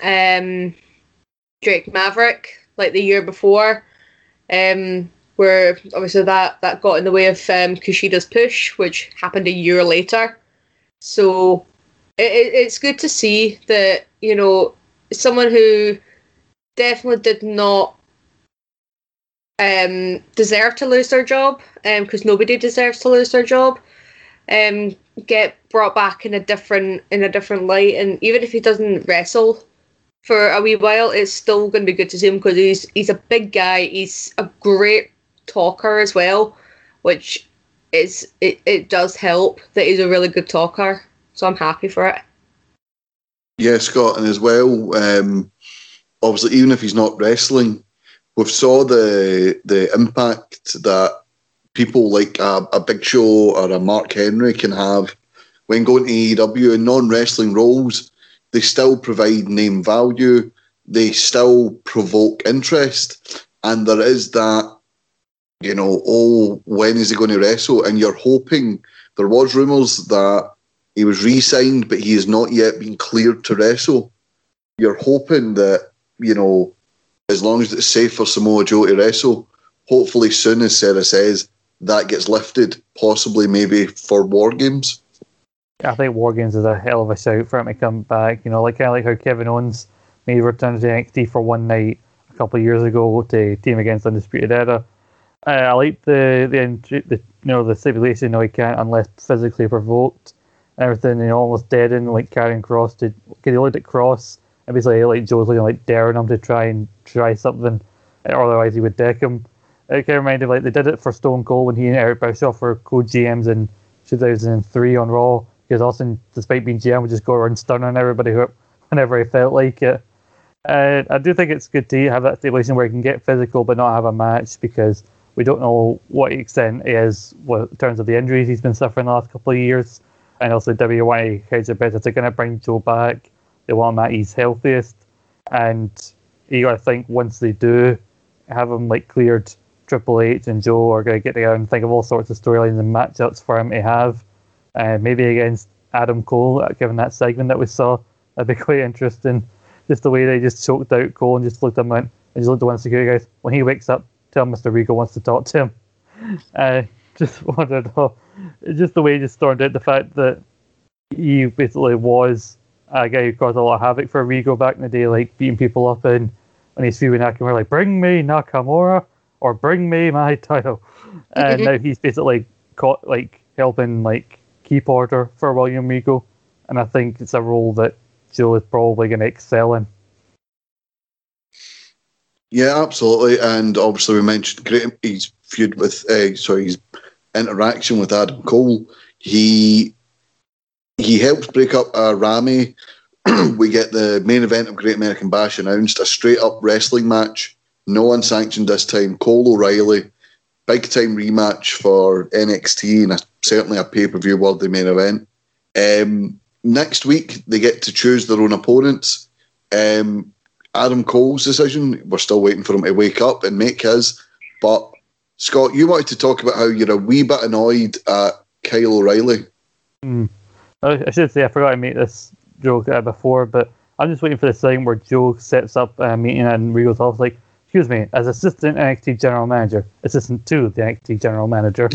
um Drake Maverick like the year before. Um, where obviously that that got in the way of um, Kushida's push, which happened a year later. So it, it, it's good to see that you know someone who definitely did not um, deserve to lose their job, because um, nobody deserves to lose their job, um, get brought back in a different in a different light, and even if he doesn't wrestle for a wee while, it's still going to be good to see him because he's he's a big guy. He's a great talker as well, which is it, it does help that he's a really good talker. So I'm happy for it. Yeah, Scott, and as well, um, obviously, even if he's not wrestling, we've saw the the impact that people like a, a Big Show or a Mark Henry can have when going to AEW in non wrestling roles. They still provide name value. They still provoke interest, and there is that you know, oh, when is he going to wrestle? And you're hoping there was rumours that he was re-signed, but he has not yet been cleared to wrestle. You're hoping that you know, as long as it's safe for Samoa Joe to wrestle, hopefully soon, as Sarah says, that gets lifted, possibly maybe for War Games. I think War Games is a hell of a shout for him to come back. You know, like kind of like how Kevin Owens made return to NXT for one night a couple of years ago to team against Undisputed Era. Uh, I like the the the you know the stipulation. Know, he can't unless physically provoked. Everything you know, almost dead in like Karrion Kross to. Because he looked at Kross and basically like Joe's looking like daring him to try and try something, otherwise he would deck him. It kind of reminded like they did it for Stone Cold when he and Eric Bischoff were co-GMs in 2003 on Raw. Because Austin, despite being GM, would just go around stunning everybody who whenever he felt like it. Uh, I do think it's good to have that stipulation where he can get physical but not have a match because we don't know what extent he is in terms of the injuries he's been suffering the last couple of years. And also, WY heads are better. They're going to bring Joe back. They want him at his healthiest. And you got to think once they do have him like cleared, Triple H and Joe are going to get together and think of all sorts of storylines and matchups for him to have. Uh, maybe against Adam Cole, uh, given that segment that we saw, that'd be quite interesting. Just the way they just choked out Cole and just looked at him and just looked at one security guys. When he wakes up, tell Mr. Regal wants to talk to him. Uh, just wanted to just the way he just stormed out the fact that he basically was a guy who caused a lot of havoc for Regal back in the day, like beating people up and when he's feuding Nakamura, like bring me Nakamura or bring me my title, and now he's basically caught like helping like keep order for William Regal, and I think it's a role that Joe is probably going to excel in. Yeah, absolutely. And obviously, we mentioned great, his feud with, uh, sorry, his interaction with Adam Cole. He he helps break up uh, Rami. we get the main event of Great American Bash announced, a straight up wrestling match, no unsanctioned this time. Cole O'Reilly, big time rematch for NXT and a, certainly a pay per view worthy main event. Um, next week, they get to choose their own opponents. Um, Adam Cole's decision, we're still waiting for him to wake up and make his. But Scott, you wanted to talk about how you're a wee bit annoyed at Kyle O'Reilly. Mm. I, I should say I forgot to make this joke uh, before, but I'm just waiting for the sign where Joe sets up a meeting and Regal's off like, excuse me, as assistant NXT general manager, assistant to the NXT general manager.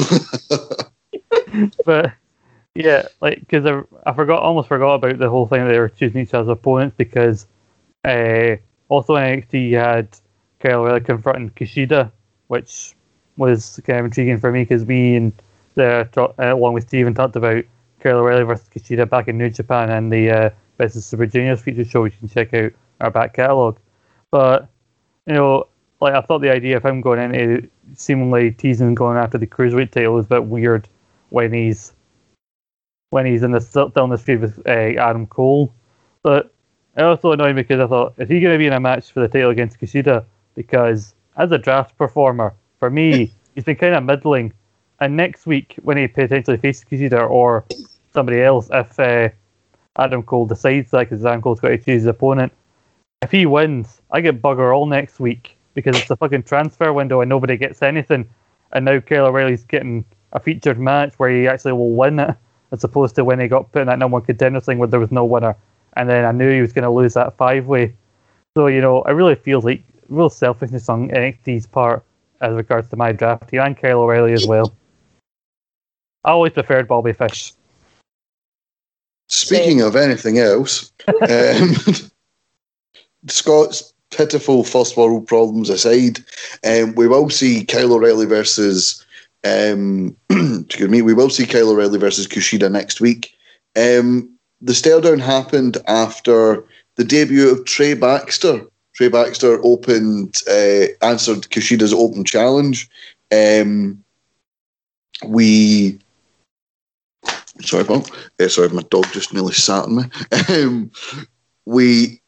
but yeah, like because I, I forgot, almost forgot about the whole thing that they were choosing each other's opponents because uh, also NXT had Kyle O'Reilly confronting Kushida, which was kind of intriguing for me because we and the uh, along with Steven talked about Kyle O'Reilly versus Kushida back in New Japan and the uh, Best of Super Juniors feature show, which you can check out our back catalogue. But you know, like I thought the idea of him going into seemingly teasing and going after the cruiserweight title was a bit weird when he's when he's in the still in the street with uh, Adam Cole. But it also annoyed me because I thought, is he going to be in a match for the title against Kushida? Because as a draft performer, for me, he's been kind of middling. And next week, when he potentially faces Kushida or somebody else, if uh, Adam Cole decides that because Adam Cole's got to choose his opponent, if he wins, I get bugger all next week because it's a fucking transfer window and nobody gets anything. And now Kyle O'Reilly's getting a featured match where he actually will win it, as opposed to when he got put in that number one contender thing where there was no winner. And then I knew he was going to lose that five way. So, you know, I really feel like real selfishness on NXT's part as regards to my draft team and Kyle O'Reilly as well. I always preferred Bobby Fish. Speaking of anything else, um, Scott's pitiful first world problems aside, um, we will see Kyle O'Reilly versus um, excuse me, we will see Kyle O'Reilly versus Kushida next week. Um, the stare down happened after the debut of Trey Baxter. Trey Baxter opened, uh, answered Kushida's open challenge. Um, we, sorry, Paul. Uh, sorry, my dog just nearly sat on me. Um, we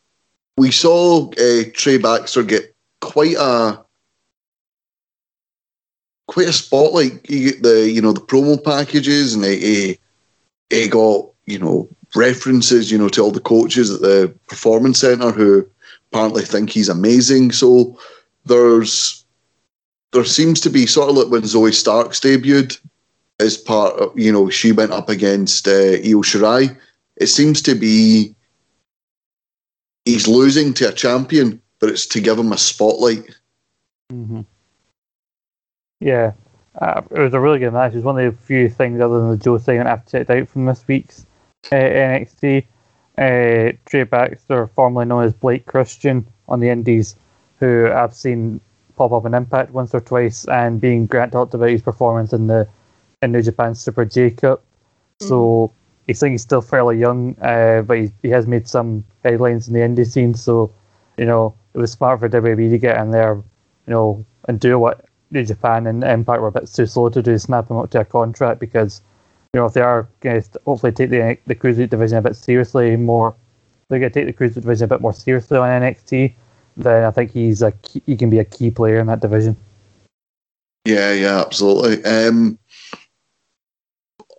we saw uh, Trey Baxter get quite a quite a spotlight. You get the you know the promo packages, and he, he got you know references you know to all the coaches at the performance center who apparently think he's amazing. So there's there seems to be sort of like when Zoey Starks debuted as part of you know she went up against uh, Io Shirai. It seems to be he's losing to a champion, but it's to give him a spotlight. Mm-hmm. Yeah, uh, it was a really good match. It was one of the few things other than the Joe segment I've checked out from this week's uh, NXT. Uh, Trey Baxter, formerly known as Blake Christian on the Indies, who I've seen pop up in Impact once or twice, and being Grant talked about his performance in the in New Japan Super J Cup. Mm-hmm. So he's think he's still fairly young, uh, but he, he has made some headlines in the indie scene. So, you know, it was smart for WWE to get in there, you know, and do what New Japan and Impact were a bit too slow to do, snap him up to a contract because, you know, if they are going to hopefully take the the cruiserweight division a bit seriously, more they're going to take the cruiserweight division a bit more seriously on NXT, then I think he's a key, he can be a key player in that division. Yeah, yeah, absolutely. Um,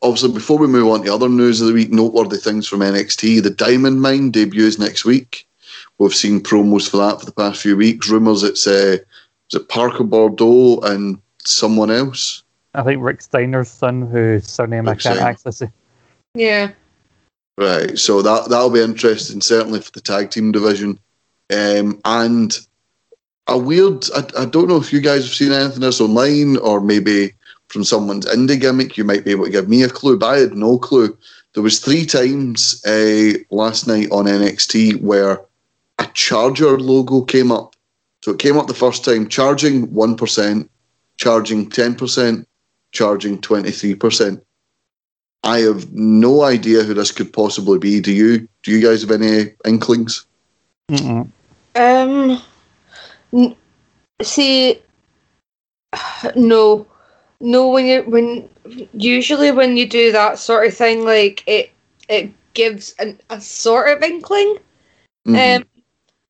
obviously, before we move on to other news of the week, noteworthy things from NXT. The Diamond Mine debuts next week. We've seen promos for that for the past few weeks. Rumours it's uh, is it Parker Boudreaux and someone else? I think Rick Steiner's son, whose surname Rick I can't Steiner. access. It. Yeah. Right. So that that'll be interesting, certainly for the tag team division. Um, and a weird. I, I don't know if you guys have seen anything else online, or maybe from someone's indie gimmick, you might be able to give me a clue, but I had no clue. There was three times uh, last night on NXT where a Charger logo came up. So it came up the first time, charging 1%, charging 10%, charging 23%. I have no idea who this could possibly be. Do you? Do you guys have any inklings? Mm-mm. Um, n- see, no. No, when you when usually when you do that sort of thing, like it it gives an, a sort of inkling. Mm-hmm. Um,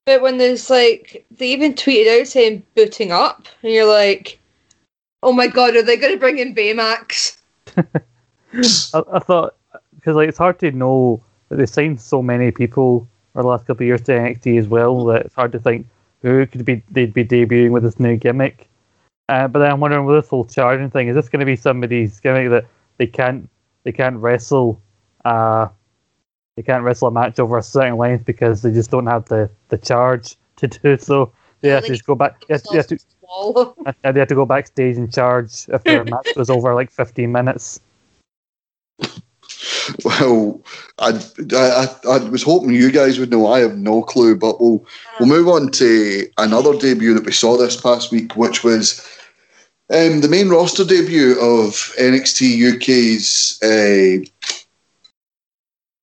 but when there's like they even tweeted out saying booting up, and you're like, oh my god, are they going to bring in Baymax? I, I, thought because like it's hard to know. That they signed so many people over the last couple of years to NXT as well that it's hard to think who could be they'd be debuting with this new gimmick. Uh, but then I'm wondering with this whole charging thing, is this going to be somebody's gimmick that they can't they can't wrestle uh they can't wrestle a match over a certain length because they just don't have the, the charge to do so. They have to just go back. They have, they have to, Wall. and they had to go backstage and charge if their match was over like 15 minutes. Well, I, I I was hoping you guys would know. I have no clue, but we'll we'll move on to another debut that we saw this past week, which was um, the main roster debut of NXT UK's. Uh,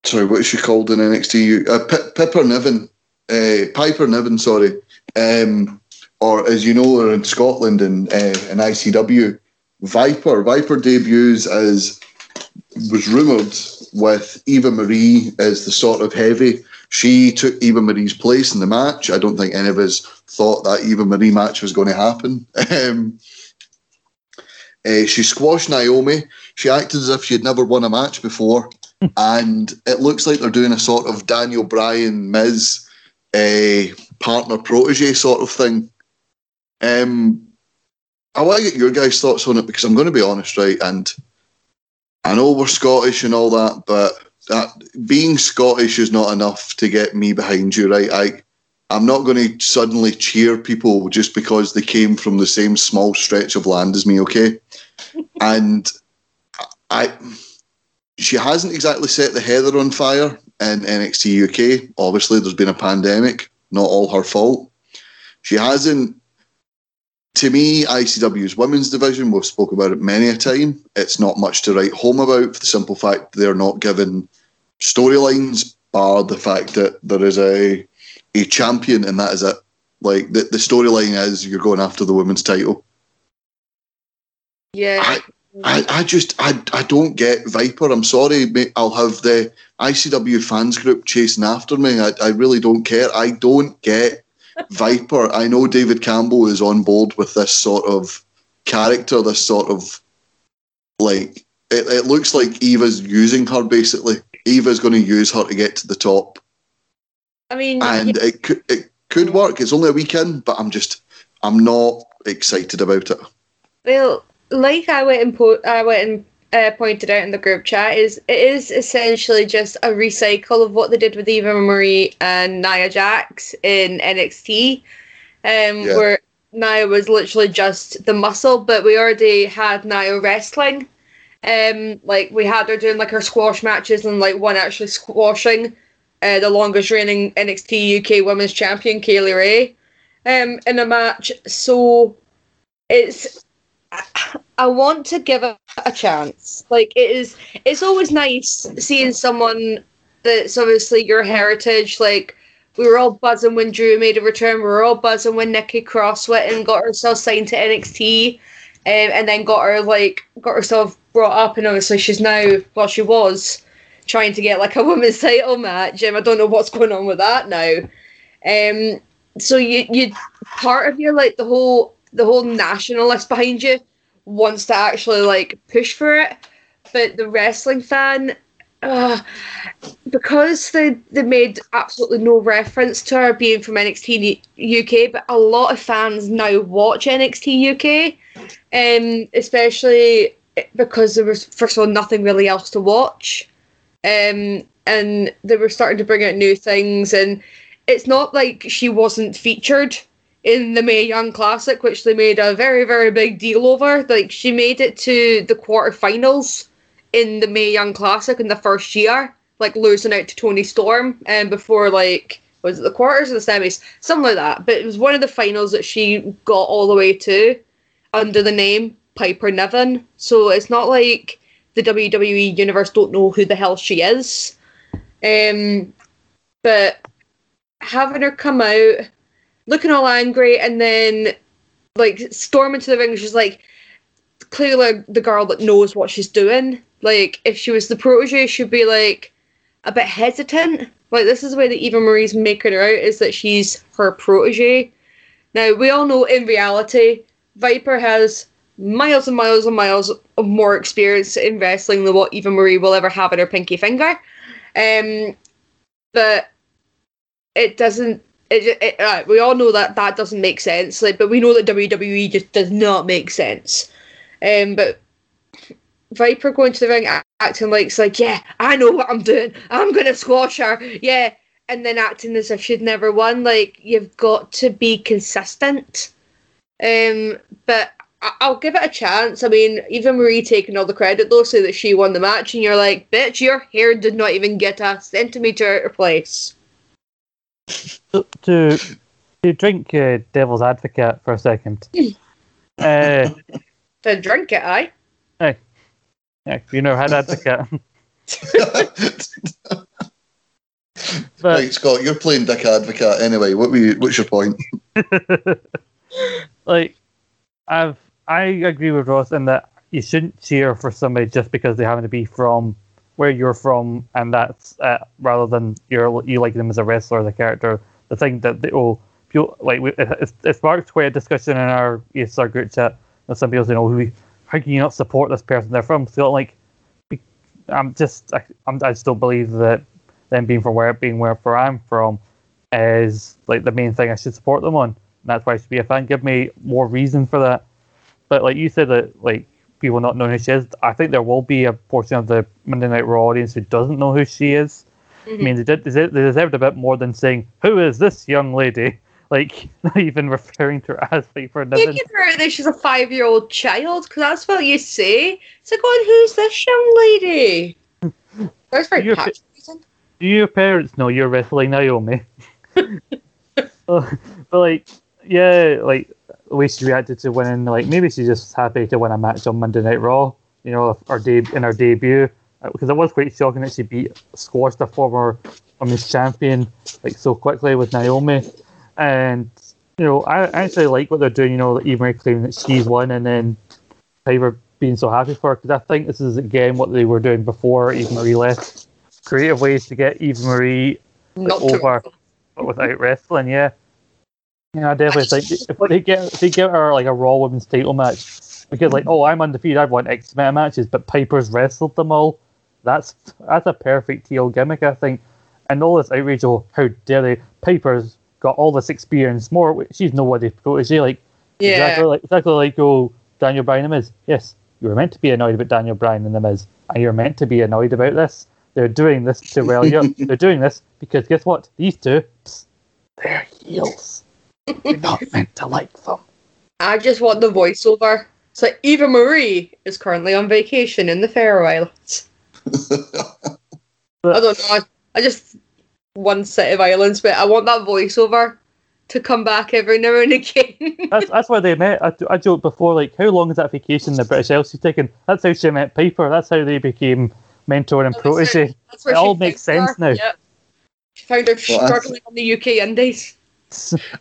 sorry, what is she called in NXT? U- Uh, P- Pipper Niven, uh, Piper Niven, sorry, um, or as you know, in Scotland and uh, in ICW, Viper. Viper debuts as was rumoured with Eva Marie as the sort of heavy. She took Eva Marie's place in the match. I don't think any of us thought that Eva Marie match was going to happen. Um, uh, she squashed Naomi. She acted as if she had never won a match before. and it looks like they're doing a sort of Daniel Bryan Miz uh, partner protege sort of thing. Um, I want to get your guys' thoughts on it because I'm going to be honest, right? And I know we're Scottish and all that, but that, being Scottish is not enough to get me behind you, right? I, I'm not going to suddenly cheer people just because they came from the same small stretch of land as me, okay? and I, she hasn't exactly set the heather on fire in NXT UK. Obviously, there's been a pandemic, not all her fault. She hasn't to me, ICW's women's division, we've spoken about it many a time. It's not much to write home about for the simple fact they're not given storylines, bar the fact that there is a a champion and that is it. Like the, the storyline is you're going after the women's title. Yeah. I, I, I just I, I don't get Viper. I'm sorry, mate. I'll have the ICW fans group chasing after me. I, I really don't care. I don't get Viper. I know David Campbell is on board with this sort of character, this sort of like it, it looks like Eva's using her basically. Eva's going to use her to get to the top, I mean, and it could it could work. It's only a weekend, but I'm just I'm not excited about it. Well, like I went and po- I went and uh, pointed out in the group chat, is it is essentially just a recycle of what they did with Eva Marie and Nia Jax in NXT, um, Yeah. where Nia was literally just the muscle, but we already had Nia wrestling. Um, like we had her doing like her squash matches and like one actually squashing uh, the longest reigning NXT UK Women's Champion Kay Lee Ray um, in a match. So it's I want to give it a chance. Like it is, it's always nice seeing someone that's obviously your heritage. Like we were all buzzing when Drew made a return. We were all buzzing when Nikki Cross went and got herself signed to NXT, um, and then got her like got herself brought up. And obviously she's now, well, she was trying to get like a women's title match. Um, I don't know what's going on with that now. Um, so you you part of your like the whole the whole nationalist behind you wants to actually like push for it, but the wrestling fan, uh, because they they made absolutely no reference to her being from NXT UK, but a lot of fans now watch NXT UK, um, especially because there was first of all nothing really else to watch, um, and they were starting to bring out new things, and it's not like she wasn't featured in the Mae Young Classic, which they made a very, very big deal over. Like she made it to the quarterfinals in the Mae Young Classic in the first year, like losing out to Toni Storm, and before like was it the quarters or the semis, something like that. But it was one of the finals that she got all the way to under the name Piper Niven. So it's not like the WWE universe don't know who the hell she is. Um, but having her come out looking all angry and then like storm into the ring she's like clearly the girl that knows what she's doing like if she was the protege she'd be like a bit hesitant like this is the way that eva marie's making her out is that she's her protege now we all know in reality viper has miles and miles and miles of more experience in wrestling than what Eva Marie will ever have in her pinky finger. Um, but it doesn't. It, it uh, we all know that that doesn't make sense. Like, but we know that WWE just does not make sense. Um, but Viper going to the ring acting like it's like, yeah, I know what I'm doing. I'm gonna squash her. Yeah, and then acting as if she'd never won. Like you've got to be consistent. Um, but I- will give it a chance. I mean, Eva Marie taking all the credit though, say that she won the match, and you're like, bitch, your hair did not even get a centimeter out of place. To to, to drink uh, devil's advocate for a second. uh, to drink it, I. Hey, yeah, you know, had advocate. but, right, Scott, you're playing dick advocate anyway. What were you, what's your point? like, I've I agree with Ross in that you shouldn't cheer for somebody just because they happen to be from where you're from, and that's uh, rather than you're you like them as a wrestler, the character. The thing that they oh, people like we, it, it sparked quite a discussion in our ESR group chat. And some people saying, "Oh, how can you not support this person? They're from." So like, I'm just I, I'm, I just don't believe that them being from where being where I'm from is like the main thing I should support them on. And that's why I should be a fan. Give me more reason for that. But like you said that like people not knowing who she is, I think there will be a portion of the Monday Night Raw audience who doesn't know who she is. Mm-hmm. I mean, they did they deserved a bit more than saying, "Who is this young lady?" Like not even referring to her as like for You can her that she's a five-year-old child because that's what you say. It's like, going, who's this young lady? That's very your, Do your parents know you're wrestling Naomi? but like, yeah, like way she reacted to winning, like maybe she's just happy to win a match on Monday Night Raw. You know, our de- in her debut, because uh, it was quite shocking that she beat squashed a former women's champion like so quickly with Naomi. And you know, I actually like what they're doing. You know, Eva Marie claiming that she's won, and then Piper being so happy for her because I think this is again what they were doing before Eva Marie left. Creative ways to get Eva Marie like, over, but without wrestling. Yeah. Yeah, I definitely think if they get if they get her like a Raw Women's Title match, because like, oh, I'm undefeated, I've won X amount of matches, but Piper's wrestled them all. That's that's a perfect heel gimmick, I think. And all this outrage, oh, how dare they? Piper's got all this experience, more she's nobody's protege, like yeah. exactly like exactly like oh Daniel Bryan and Miz. Yes, you were meant to be annoyed about Daniel Bryan and the Miz, and you're meant to be annoyed about this. They're doing this to well, you they're doing this because guess what? These two, psst, they're heels. You're not meant to like them. I just want the voiceover. So Eva Marie is currently on vacation in the Faroe Islands. I don't know. I, I just one set of islands, but I want that voiceover to come back every now and again. that's that's why they met. I, I joked before, like, how long is that vacation the British Elsie's taken? That's how she met Piper. That's how they became mentor and protege. it all makes sense her. now. Yep. She found her well, struggling on the UK Indies.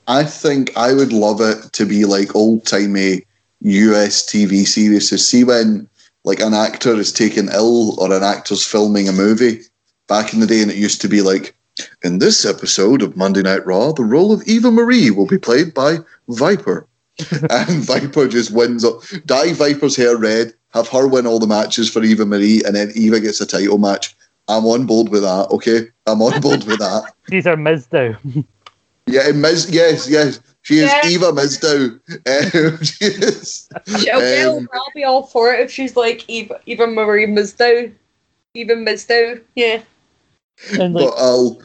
I think I would love it to be like old timey US TV series to see when like an actor is taken ill or an actor's filming a movie back in the day, and it used to be like, in this episode of Monday Night Raw, the role of Eva Marie will be played by Viper. and Viper just wins up, dye Viper's hair red, have her win all the matches for Eva Marie, and then Eva gets a title match. I'm on board with that, okay? I'm on board with that. These are Mizdow. Yeah, Miz, yes, yes. She is yeah. Eva Mizdow. Um, she is. Okay, um, I'll be all for it if she's like Eva, Eva Marie Mizdow. Eva Mizdow, yeah. And like, but I'll.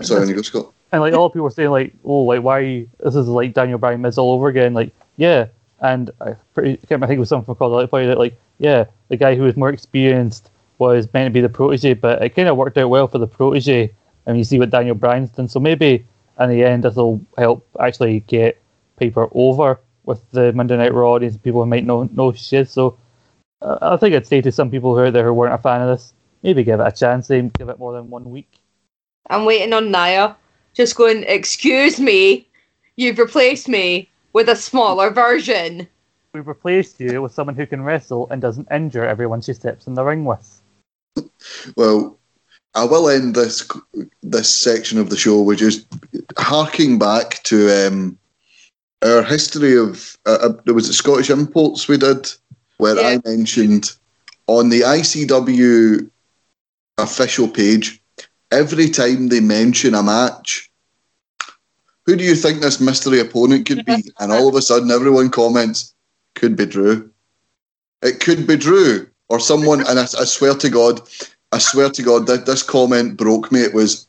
Sorry, you go, Scott. And like all people were saying, like, oh, like why this is like Daniel Bryan Miz all over again? Like, yeah. And I pretty I can't think it was something called like that, like, yeah, the guy who was more experienced was meant to be the protege, but it kind of worked out well for the protege. And you see what Daniel Bryan's done, so maybe in the end, this will help actually get Piper over with the Monday Night Raw audience, people who might know know she is. So uh, I think I'd say to some people who are there who weren't a fan of this, maybe give it a chance. Maybe give it more than one week. I'm waiting on Nia, just going, "Excuse me, you've replaced me with a smaller version." We've replaced you with someone who can wrestle and doesn't injure everyone she steps in the ring with. Well, I will end this this section of the show with just harking back to um, our history of uh, uh, there was a Scottish imports we did where Yeah. I mentioned on the ICW official page every time they mention a match. Who do you think this mystery opponent could be? And all of a sudden, everyone comments, "Could be Drew. It could be Drew or someone." And I, I swear to God, I swear to God, that this comment broke me. It was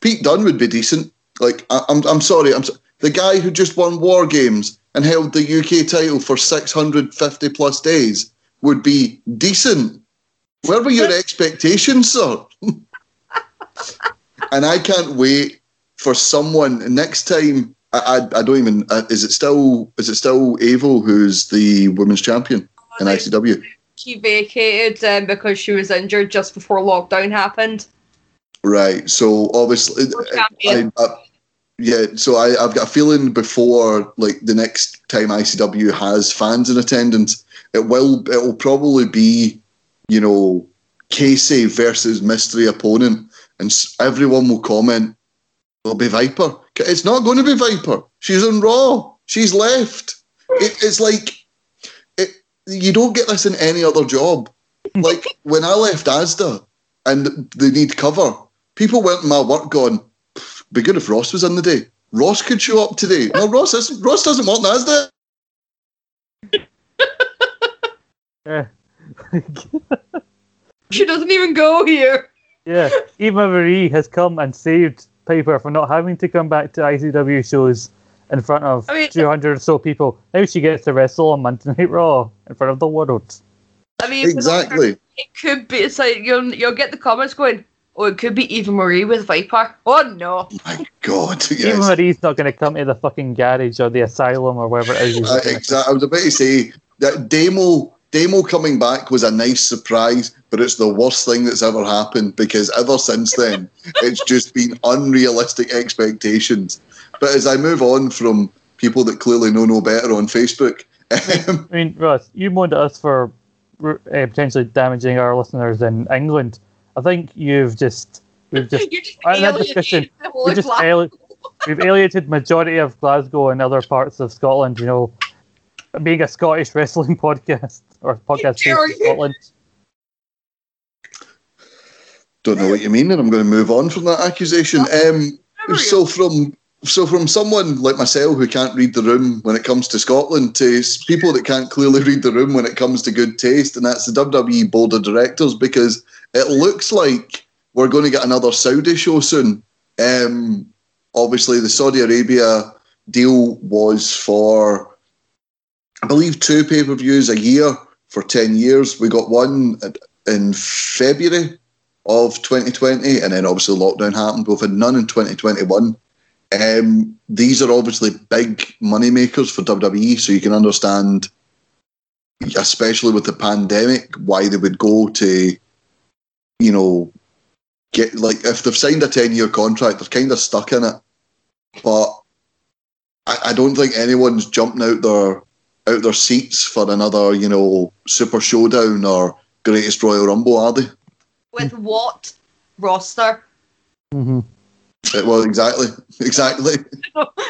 Pete Dunne would be decent. Like I, I'm, I'm sorry, I'm so, the guy who just won War Games and held the UK title for 650 plus days would be decent. Where were your expectations, sir? and I can't wait for someone next time. I, I, I don't even. Uh, is it still? Is it still Avo who's the women's champion in ICW? She vacated um, because she was injured just before lockdown happened. Right. So obviously. I, I, yeah. So I, I've got a feeling before like the next time ICW has fans in attendance, it will it will probably be, you know, Casey versus mystery opponent, and everyone will comment. It'll be Viper. It's not going to be Viper. She's on Raw. She's left. It, it's like. You don't get this in any other job. Like when I left Asda and they need cover, people went in my work going, "Pff, "Be good if Ross was in the day. Ross could show up today." No, Ross isn't. Ross doesn't want Asda. Yeah. She doesn't even go here. yeah. Eva Marie has come and saved Piper from not having to come back to ICW shows in front of I mean- 200 or so people. Now she gets to wrestle on Monday Night Raw in front of the world. I mean, Exactly. It could be. It's like you'll you'll get the comments going. Oh, it could be Eva Marie with Viper. Oh no! My God, Eva. Marie's not going to come to the fucking garage or the asylum or wherever it is. Uh, exa- I was about to say that Demo Demo coming back was a nice surprise, but it's the worst thing that's ever happened because ever since then it's just been unrealistic expectations. But as I move on from people that clearly know no better on Facebook, I mean, Russ, you moaned at us for uh, potentially damaging our listeners in England. I think you've just we've just You just that alienated discussion- the whole we just Glasgow. ali- we've alienated majority of Glasgow and other parts of Scotland. You know, being a Scottish wrestling podcast or podcast in. Scotland. don't know what you mean, and I'm going to move on from that accusation. Um, so from so from someone like myself who can't read the room when it comes to Scotland to people that can't clearly read the room when it comes to good taste, and that's the WWE board of directors because it looks like we're going to get another Saudi show soon. Um, obviously, the Saudi Arabia deal was for, I believe, two pay per views a year for ten years. We got one in February of 2020, and then obviously lockdown happened. We've had none in 2021. Um, these are obviously big money makers for WWE, so you can understand, especially with the pandemic, why they would go to, you know, get like if they've signed a 10 year contract, they're kind of stuck in it. But I, I don't think anyone's jumping out their out their seats for another, you know, Super Showdown or Greatest Royal Rumble, are they? With what roster? hmm Uh, Well, exactly, exactly.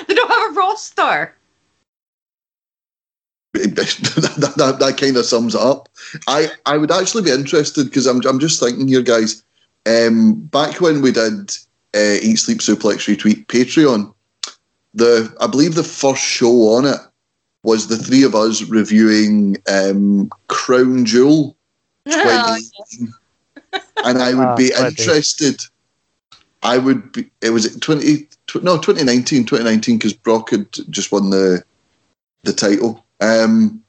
They don't have a roster. that, that, that kind of sums it up. I, I would actually be interested because I'm, I'm just thinking here, guys. Um, back when we did uh, Eat Sleep Suplex Retweet Patreon, the I believe the first show on it was the three of us reviewing um, Crown Jewel 2018. and I would Ah, be right, Dave. interested. I would be. It was 20, tw- no 2019, 2019 because Brock had just won the the title. Um,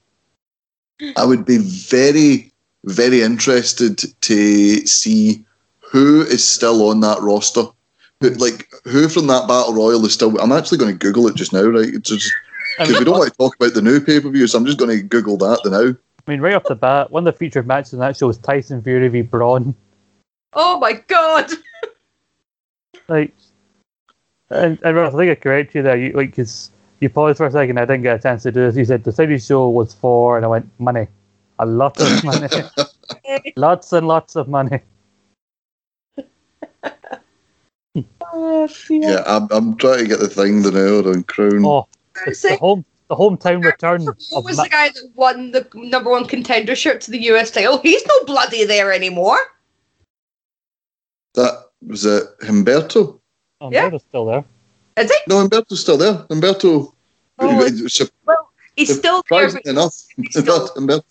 I would be very, very interested to see who is still on that roster. Who, like who from that battle royal is still? I'm actually going to Google it just now, right? It's just because we don't want to talk about the new pay per view, so I'm just going to Google that the now. I mean, right off the bat, one of the featured matches in that show was Tyson Fury v Braun. Oh my god! Like, and, and Russ, I think I correct you there. You like, cause you paused for a second. I didn't get a chance to do this. You said the Saudi show was for, and I went money, a lot of money, lots and lots of money. Oh, yeah, I'm, I'm trying to get the thing the now on Crown. Oh, the, the home the hometown return Who was Ma- the guy that won the number one contender shirt to the US title? He's no bloody there anymore. That was it. Humberto. oh, Yeah. they're still there. Is he? No, Humberto's still there. Humberto. Oh, Su- well, he's still there, surprisingly but enough. still- Humberto.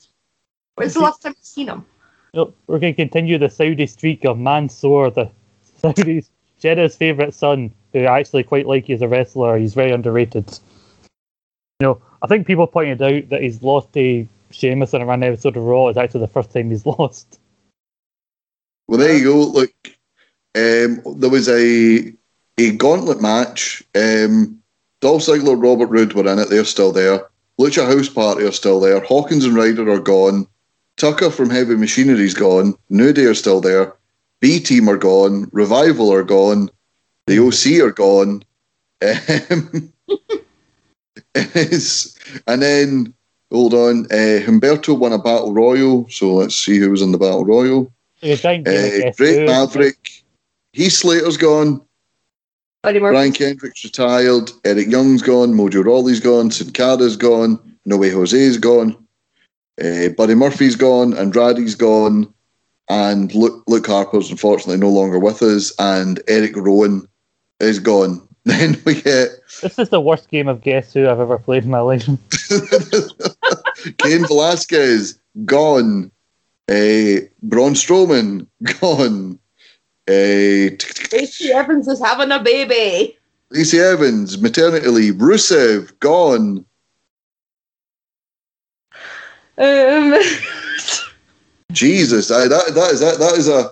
when's the last time you've seen him? You know, we're going to continue the Saudi streak of Mansoor, the Saudis, Jeddah's favourite son, who I actually quite like as a wrestler. He's very underrated. You know, I think people pointed out that he's lost to Sheamus in a random episode of Raw is actually the first time he's lost. Well, there you go. Look, um, there was a a gauntlet match. Um, Dolph Ziggler, Robert Roode were in it. They're still there. Lucha House Party are still there. Hawkins and Ryder are gone. Tucker from Heavy Machinery's gone. New Day are still there. B Team are gone. Revival are gone. The OC are gone. Um, and then, hold on, uh, Humberto won a Battle Royal. So let's see who was in the Battle Royal. Like a giant game of Uh, Great. Maverick. Heath Slater's gone. Buddy Murphy. Brian Kendrick's retired. Eric Young's gone. Mojo Rawley's gone. Sin Cara's gone. No Way Jose's gone. Uh, Buddy Murphy's gone. Andrade's gone. And Luke, Luke Harper's unfortunately no longer with us. And Eric Rowan is gone. Then we get This is the worst game of Guess Who I've ever played in my life. Cain Velasquez gone. Uh, Braun Strowman gone. Uh, Lacey Evans is having a baby. Lacey Evans, maternity leave. Rusev, gone. Um, Jesus, I, that that is that that is a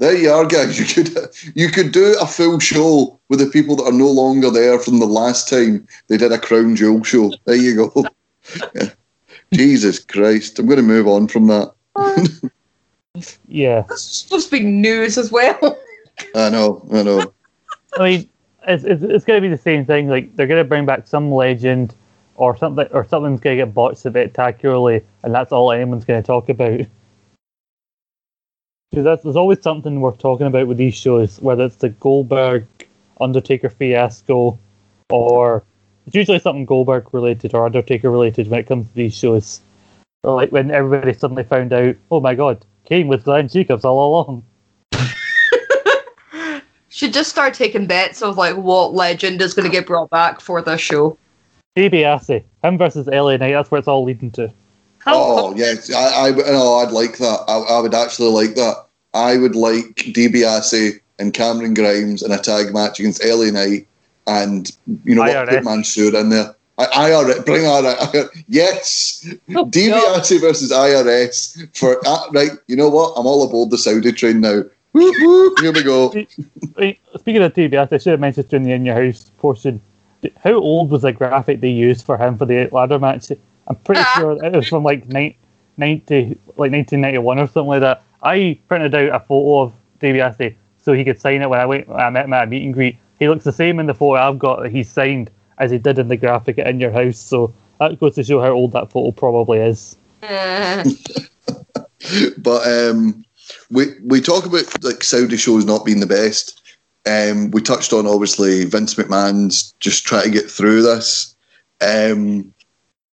there you are, guys. You could you could do a full show with the people that are no longer there from the last time they did a Crown Jewel show. There you go. Jesus Christ, I'm going to move on from that. Yeah. this is supposed to be news as well. I know, I know. I mean, it's, it's, it's going to be the same thing. Like they're going to bring back some legend, or something, or something's going to get botched spectacularly, and that's all anyone's going to talk about. Because there's always something worth talking about with these shows, whether it's the Goldberg Undertaker fiasco, or it's usually something Goldberg related or Undertaker related when it comes to these shows. Or like when everybody suddenly found out, oh my god, Kane with Glenn Jacobs all along. Should just start taking bets of like what legend is going to get brought back for the show. DiBiase, him versus LA Knight, that's where it's all leading to. How Oh yes, I, I no, I'd like that. I, I would actually like that. I would like DiBiase and Cameron Grimes in a tag match against LA Knight, and you know what, IRS. put Mansoor in there. I, IRS, bring IRS. Yes, DiBiase versus IRS for uh, right. You know what? I'm all aboard the Saudi train now. Whoop, whoop, here we go. Speaking of DiBiase, I should have mentioned during the In Your House portion. How old was the graphic they used for him for the ladder match? I'm pretty Ah. sure it was from like 90, like 1991 or something like that. I printed out a photo of DiBiase so he could sign it when I went. When I met him at a meet and greet. He looks the same in the photo I've got that he signed as he did in the graphic In Your House. So that goes to show how old that photo probably is. But um, we we talk about like Saudi shows not being the best. Um, we touched on obviously Vince McMahon's just trying to get through this, um,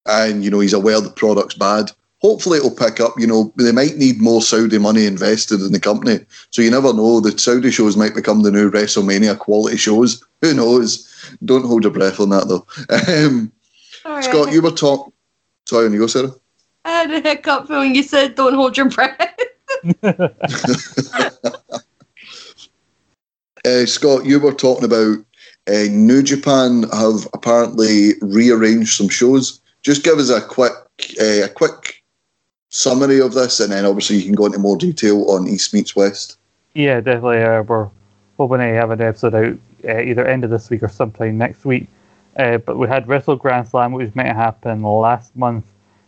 and you know he's aware the product's bad. Hopefully it'll pick up. You know they might need more Saudi money invested in the company, so you never know. The Saudi shows might become the new WrestleMania quality shows. Who knows? Don't hold your breath on that though. Um, sorry, Scott, you were talking. Sorry, on you go, Sarah. I had a hiccup when you said don't hold your breath. Uh, Scott, you were talking about uh, New Japan have apparently rearranged some shows. Just give us a quick, uh, a quick summary of this, and then obviously you can go into more detail on East meets West. Yeah, definitely. Uh, we're hoping to have an episode out uh, either end of this week or sometime next week. Uh, but we had Wrestle Grand Slam, which to happen last month.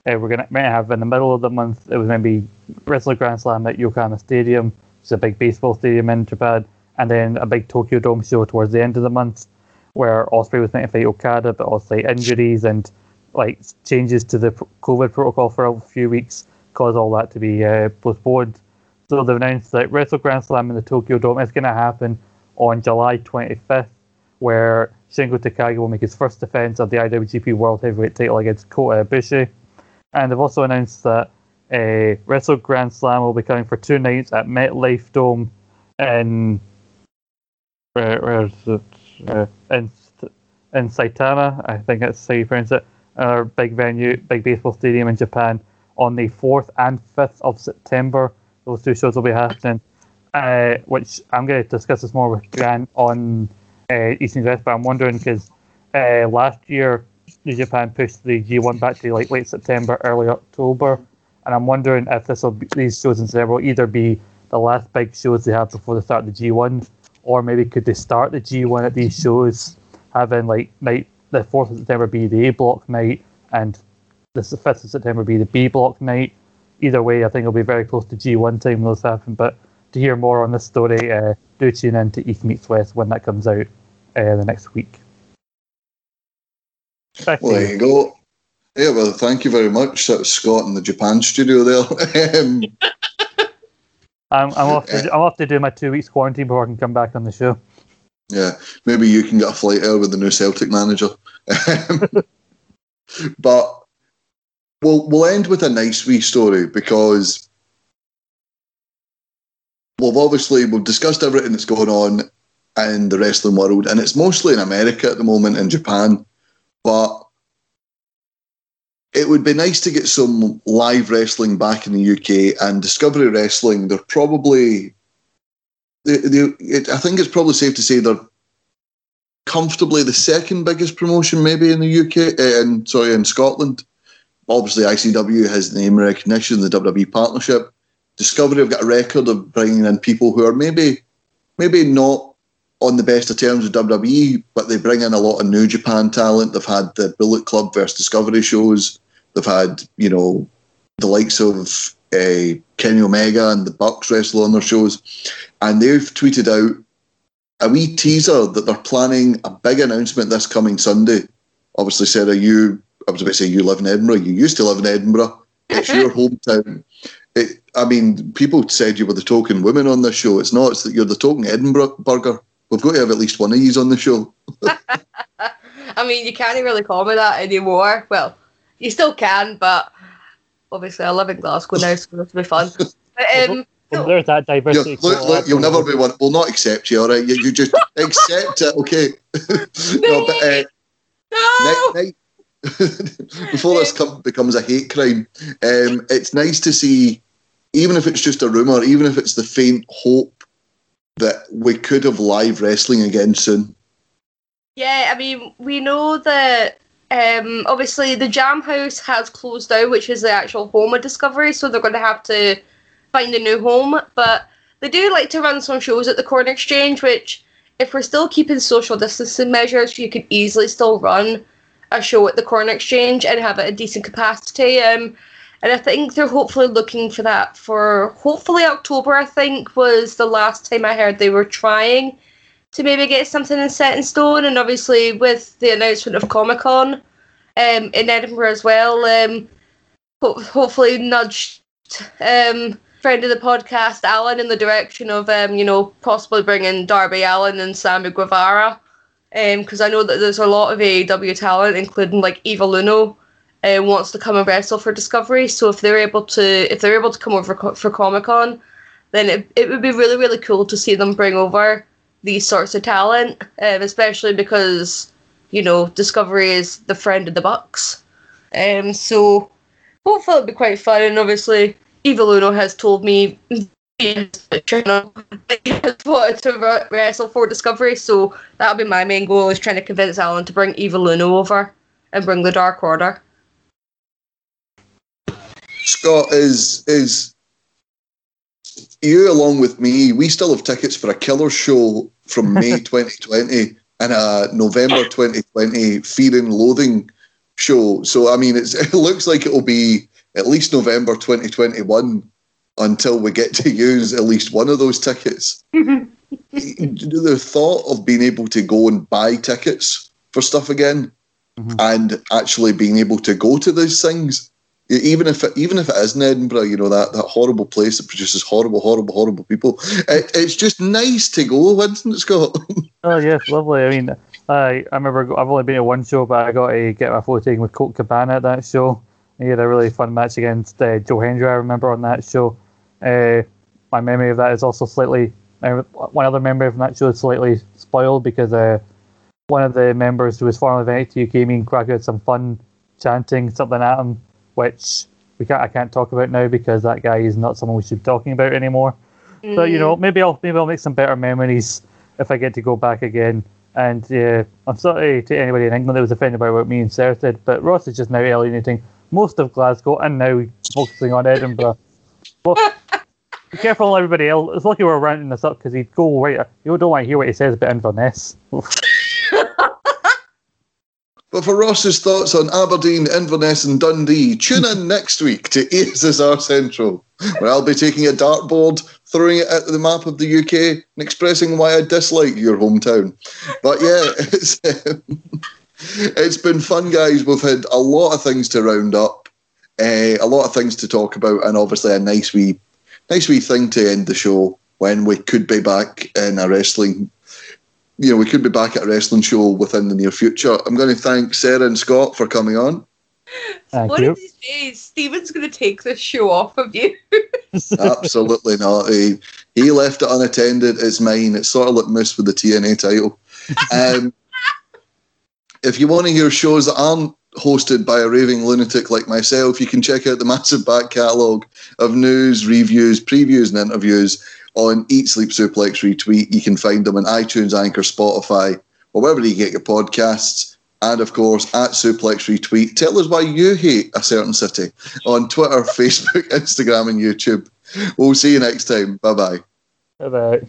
Uh, we're gonna meant have in the middle of the month. It was meant to be Wrestle Grand Slam at Yokohama Stadium, which is a big baseball stadium in Japan, and then a big Tokyo Dome show towards the end of the month, where Ospreay was meant to fight Okada, but also injuries and like changes to the COVID protocol for a few weeks caused all that to be uh, postponed. So they've announced that Wrestle Grand Slam in the Tokyo Dome is going to happen on July 25th, where Shingo Takagi will make his first defense of the IWGP World Heavyweight title against Kota Ibushi. And they've also announced that a Wrestle Grand Slam will be coming for two nights at MetLife Dome in where, where is it? Uh, in in Saitama, I think that's how you pronounce it. Our big venue, big baseball stadium in Japan on the fourth and fifth of September. Those two shows will be happening. Uh, which I'm going to discuss this more with Grant on uh, East and West, but I'm wondering because uh, last year New Japan pushed the G1 back to like late September, early October, and I'm wondering if this will be, these shows in September will either be the last big shows they have before they start the G1, or maybe could they start the G1 at these shows, having like night the fourth of September be the A block night and the fifth of September will be the B block night. Either way, I think it'll be very close to G1 time when those happen. But to hear more on this story, uh, do tune in to East Meets West when that comes out uh, the next week. Well, there you go. Yeah, well, thank you very much. That was Scott in the Japan studio there. um, I'm, I'm, off to, I'm off to do my two weeks quarantine before I can come back on the show. Yeah, maybe you can get a flight out with the new Celtic manager. but we'll we'll end with a nice wee story because we've obviously we've discussed everything that's going on in the wrestling world, and it's mostly in America at the moment in Japan. But it would be nice to get some live wrestling back in the UK and Discovery Wrestling. They're probably, they, they, it, I think it's probably safe to say they're comfortably the second biggest promotion maybe in the UK, uh, in, sorry, in Scotland. Obviously, ICW has the name recognition, the WWE partnership. Discovery have got a record of bringing in people who are maybe, maybe not on the best of terms with WWE, but they bring in a lot of New Japan talent. They've had the Bullet Club versus Discovery shows. They've had, you know, the likes of uh, Kenny Omega and the Bucks wrestle on their shows. And they've tweeted out a wee teaser that they're planning a big announcement this coming Sunday. Obviously, Sarah, you, I was about to say you live in Edinburgh. You used to live in Edinburgh. It's your hometown. It, I mean, people said you were the token woman on this show. It's not. It's that you're the token Edinburgh burger. We've got to have at least one of these on the show. I mean, you can't really call me that anymore. Well, you still can, but obviously I live in Glasgow now, so this will be fun. But, um, well, there's that diversity. Look, look, you'll never be one. We'll not accept you, all right? You, you just accept it, okay? no, but, uh, no! Next, next, before this come, becomes a hate crime, um, it's nice to see, even if it's just a rumour, even if it's the faint hope that we could have live wrestling again soon. Yeah, I mean, we know that um, obviously the Jam House has closed down, which is the actual home of Discovery, so they're going to have to find a new home. But they do like to run some shows at the Corn Exchange, which, if we're still keeping social distancing measures, you could easily still run a show at the Corn Exchange and have it at decent capacity. Um, and I think they're hopefully looking for that for hopefully October. I think was the last time I heard they were trying to maybe get something in set in stone. And obviously with the announcement of Comic Con um, in Edinburgh as well, um, ho- hopefully nudged um, friend of the podcast Alan in the direction of um, you know possibly bringing Darby Allin and Sammy Guevara. Because um, I know that there's a lot of AEW talent, including like Evil Uno, uh, wants to come and wrestle for Discovery. So if they're able to, if they're able to come over for, for Comic Con, then it, it would be really really cool to see them bring over these sorts of talent, um, especially because you know Discovery is the friend of the Bucks. Um, so hopefully it'll be quite fun. And obviously, Evil Uno has told me wanted to wrestle for Discovery, so that'll be my main goal: is trying to convince Alan to bring Evil Uno over and bring the Dark Order. Scott is is you along with me. We still have tickets for a killer show from May 2020 and a November 2020 Fear and Loathing show. So I mean, it looks like it will be at least November 2021 until we get to use at least one of those tickets. the thought of being able to go and buy tickets for stuff again mm-hmm. and actually being able to go to those things even if it, even if it is in Edinburgh, you know that, that horrible place that produces horrible, horrible, horrible people. It, it's just nice to go, isn't it, Scott? oh yes, lovely. I mean, I I remember I've only been to one show, but I got to get my photo taken with Colt Cabana at that show. He had a really fun match against uh, Joe Hendry. I remember on that show. Uh, my memory of that is also slightly. Uh, one other memory of that show is slightly spoiled because uh, one of the members who was formerly of NXT came in, cracked out some fun chanting something at him, which we can't I can't talk about now because that guy is not someone we should be talking about anymore. Mm. But you know, maybe I'll maybe I'll make some better memories if I get to go back again. And yeah, I'm sorry to anybody in England that was offended by what me and Sarah said, but Ross is just now alienating most of Glasgow and now focusing on Edinburgh. Well, be careful, everybody else. It's lucky we're rounding this up because he'd go right. You don't want to hear what he says about Inverness. But for Ross's thoughts on Aberdeen, Inverness, and Dundee, tune in next week to ASSR Central, where I'll be taking a dartboard, throwing it at the map of the UK, and expressing why I dislike your hometown. But yeah, it's, it's been fun, guys. We've had a lot of things to round up, uh, a lot of things to talk about, and obviously a nice wee, nice wee thing to end the show when we could be back in a wrestling you know, we could be back at a wrestling show within the near future. I'm going to thank Sarah and Scott for coming on. Thank One you. of these days, Stephen's going to take this show off of you. Absolutely not. He, he left it unattended. It's mine. It's sort of like Moose with the TNA title. Um, if you want to hear shows that aren't hosted by a raving lunatic like myself, you can check out the massive back catalogue of news, reviews, previews, and interviews on Eat Sleep Suplex Retweet. You can find them on iTunes, Anchor, Spotify, or wherever you get your podcasts. And of course, at Suplex Retweet. Tell us why you hate a certain city on Twitter, Facebook, Instagram, and YouTube. We'll see you next time. Bye bye. Bye bye.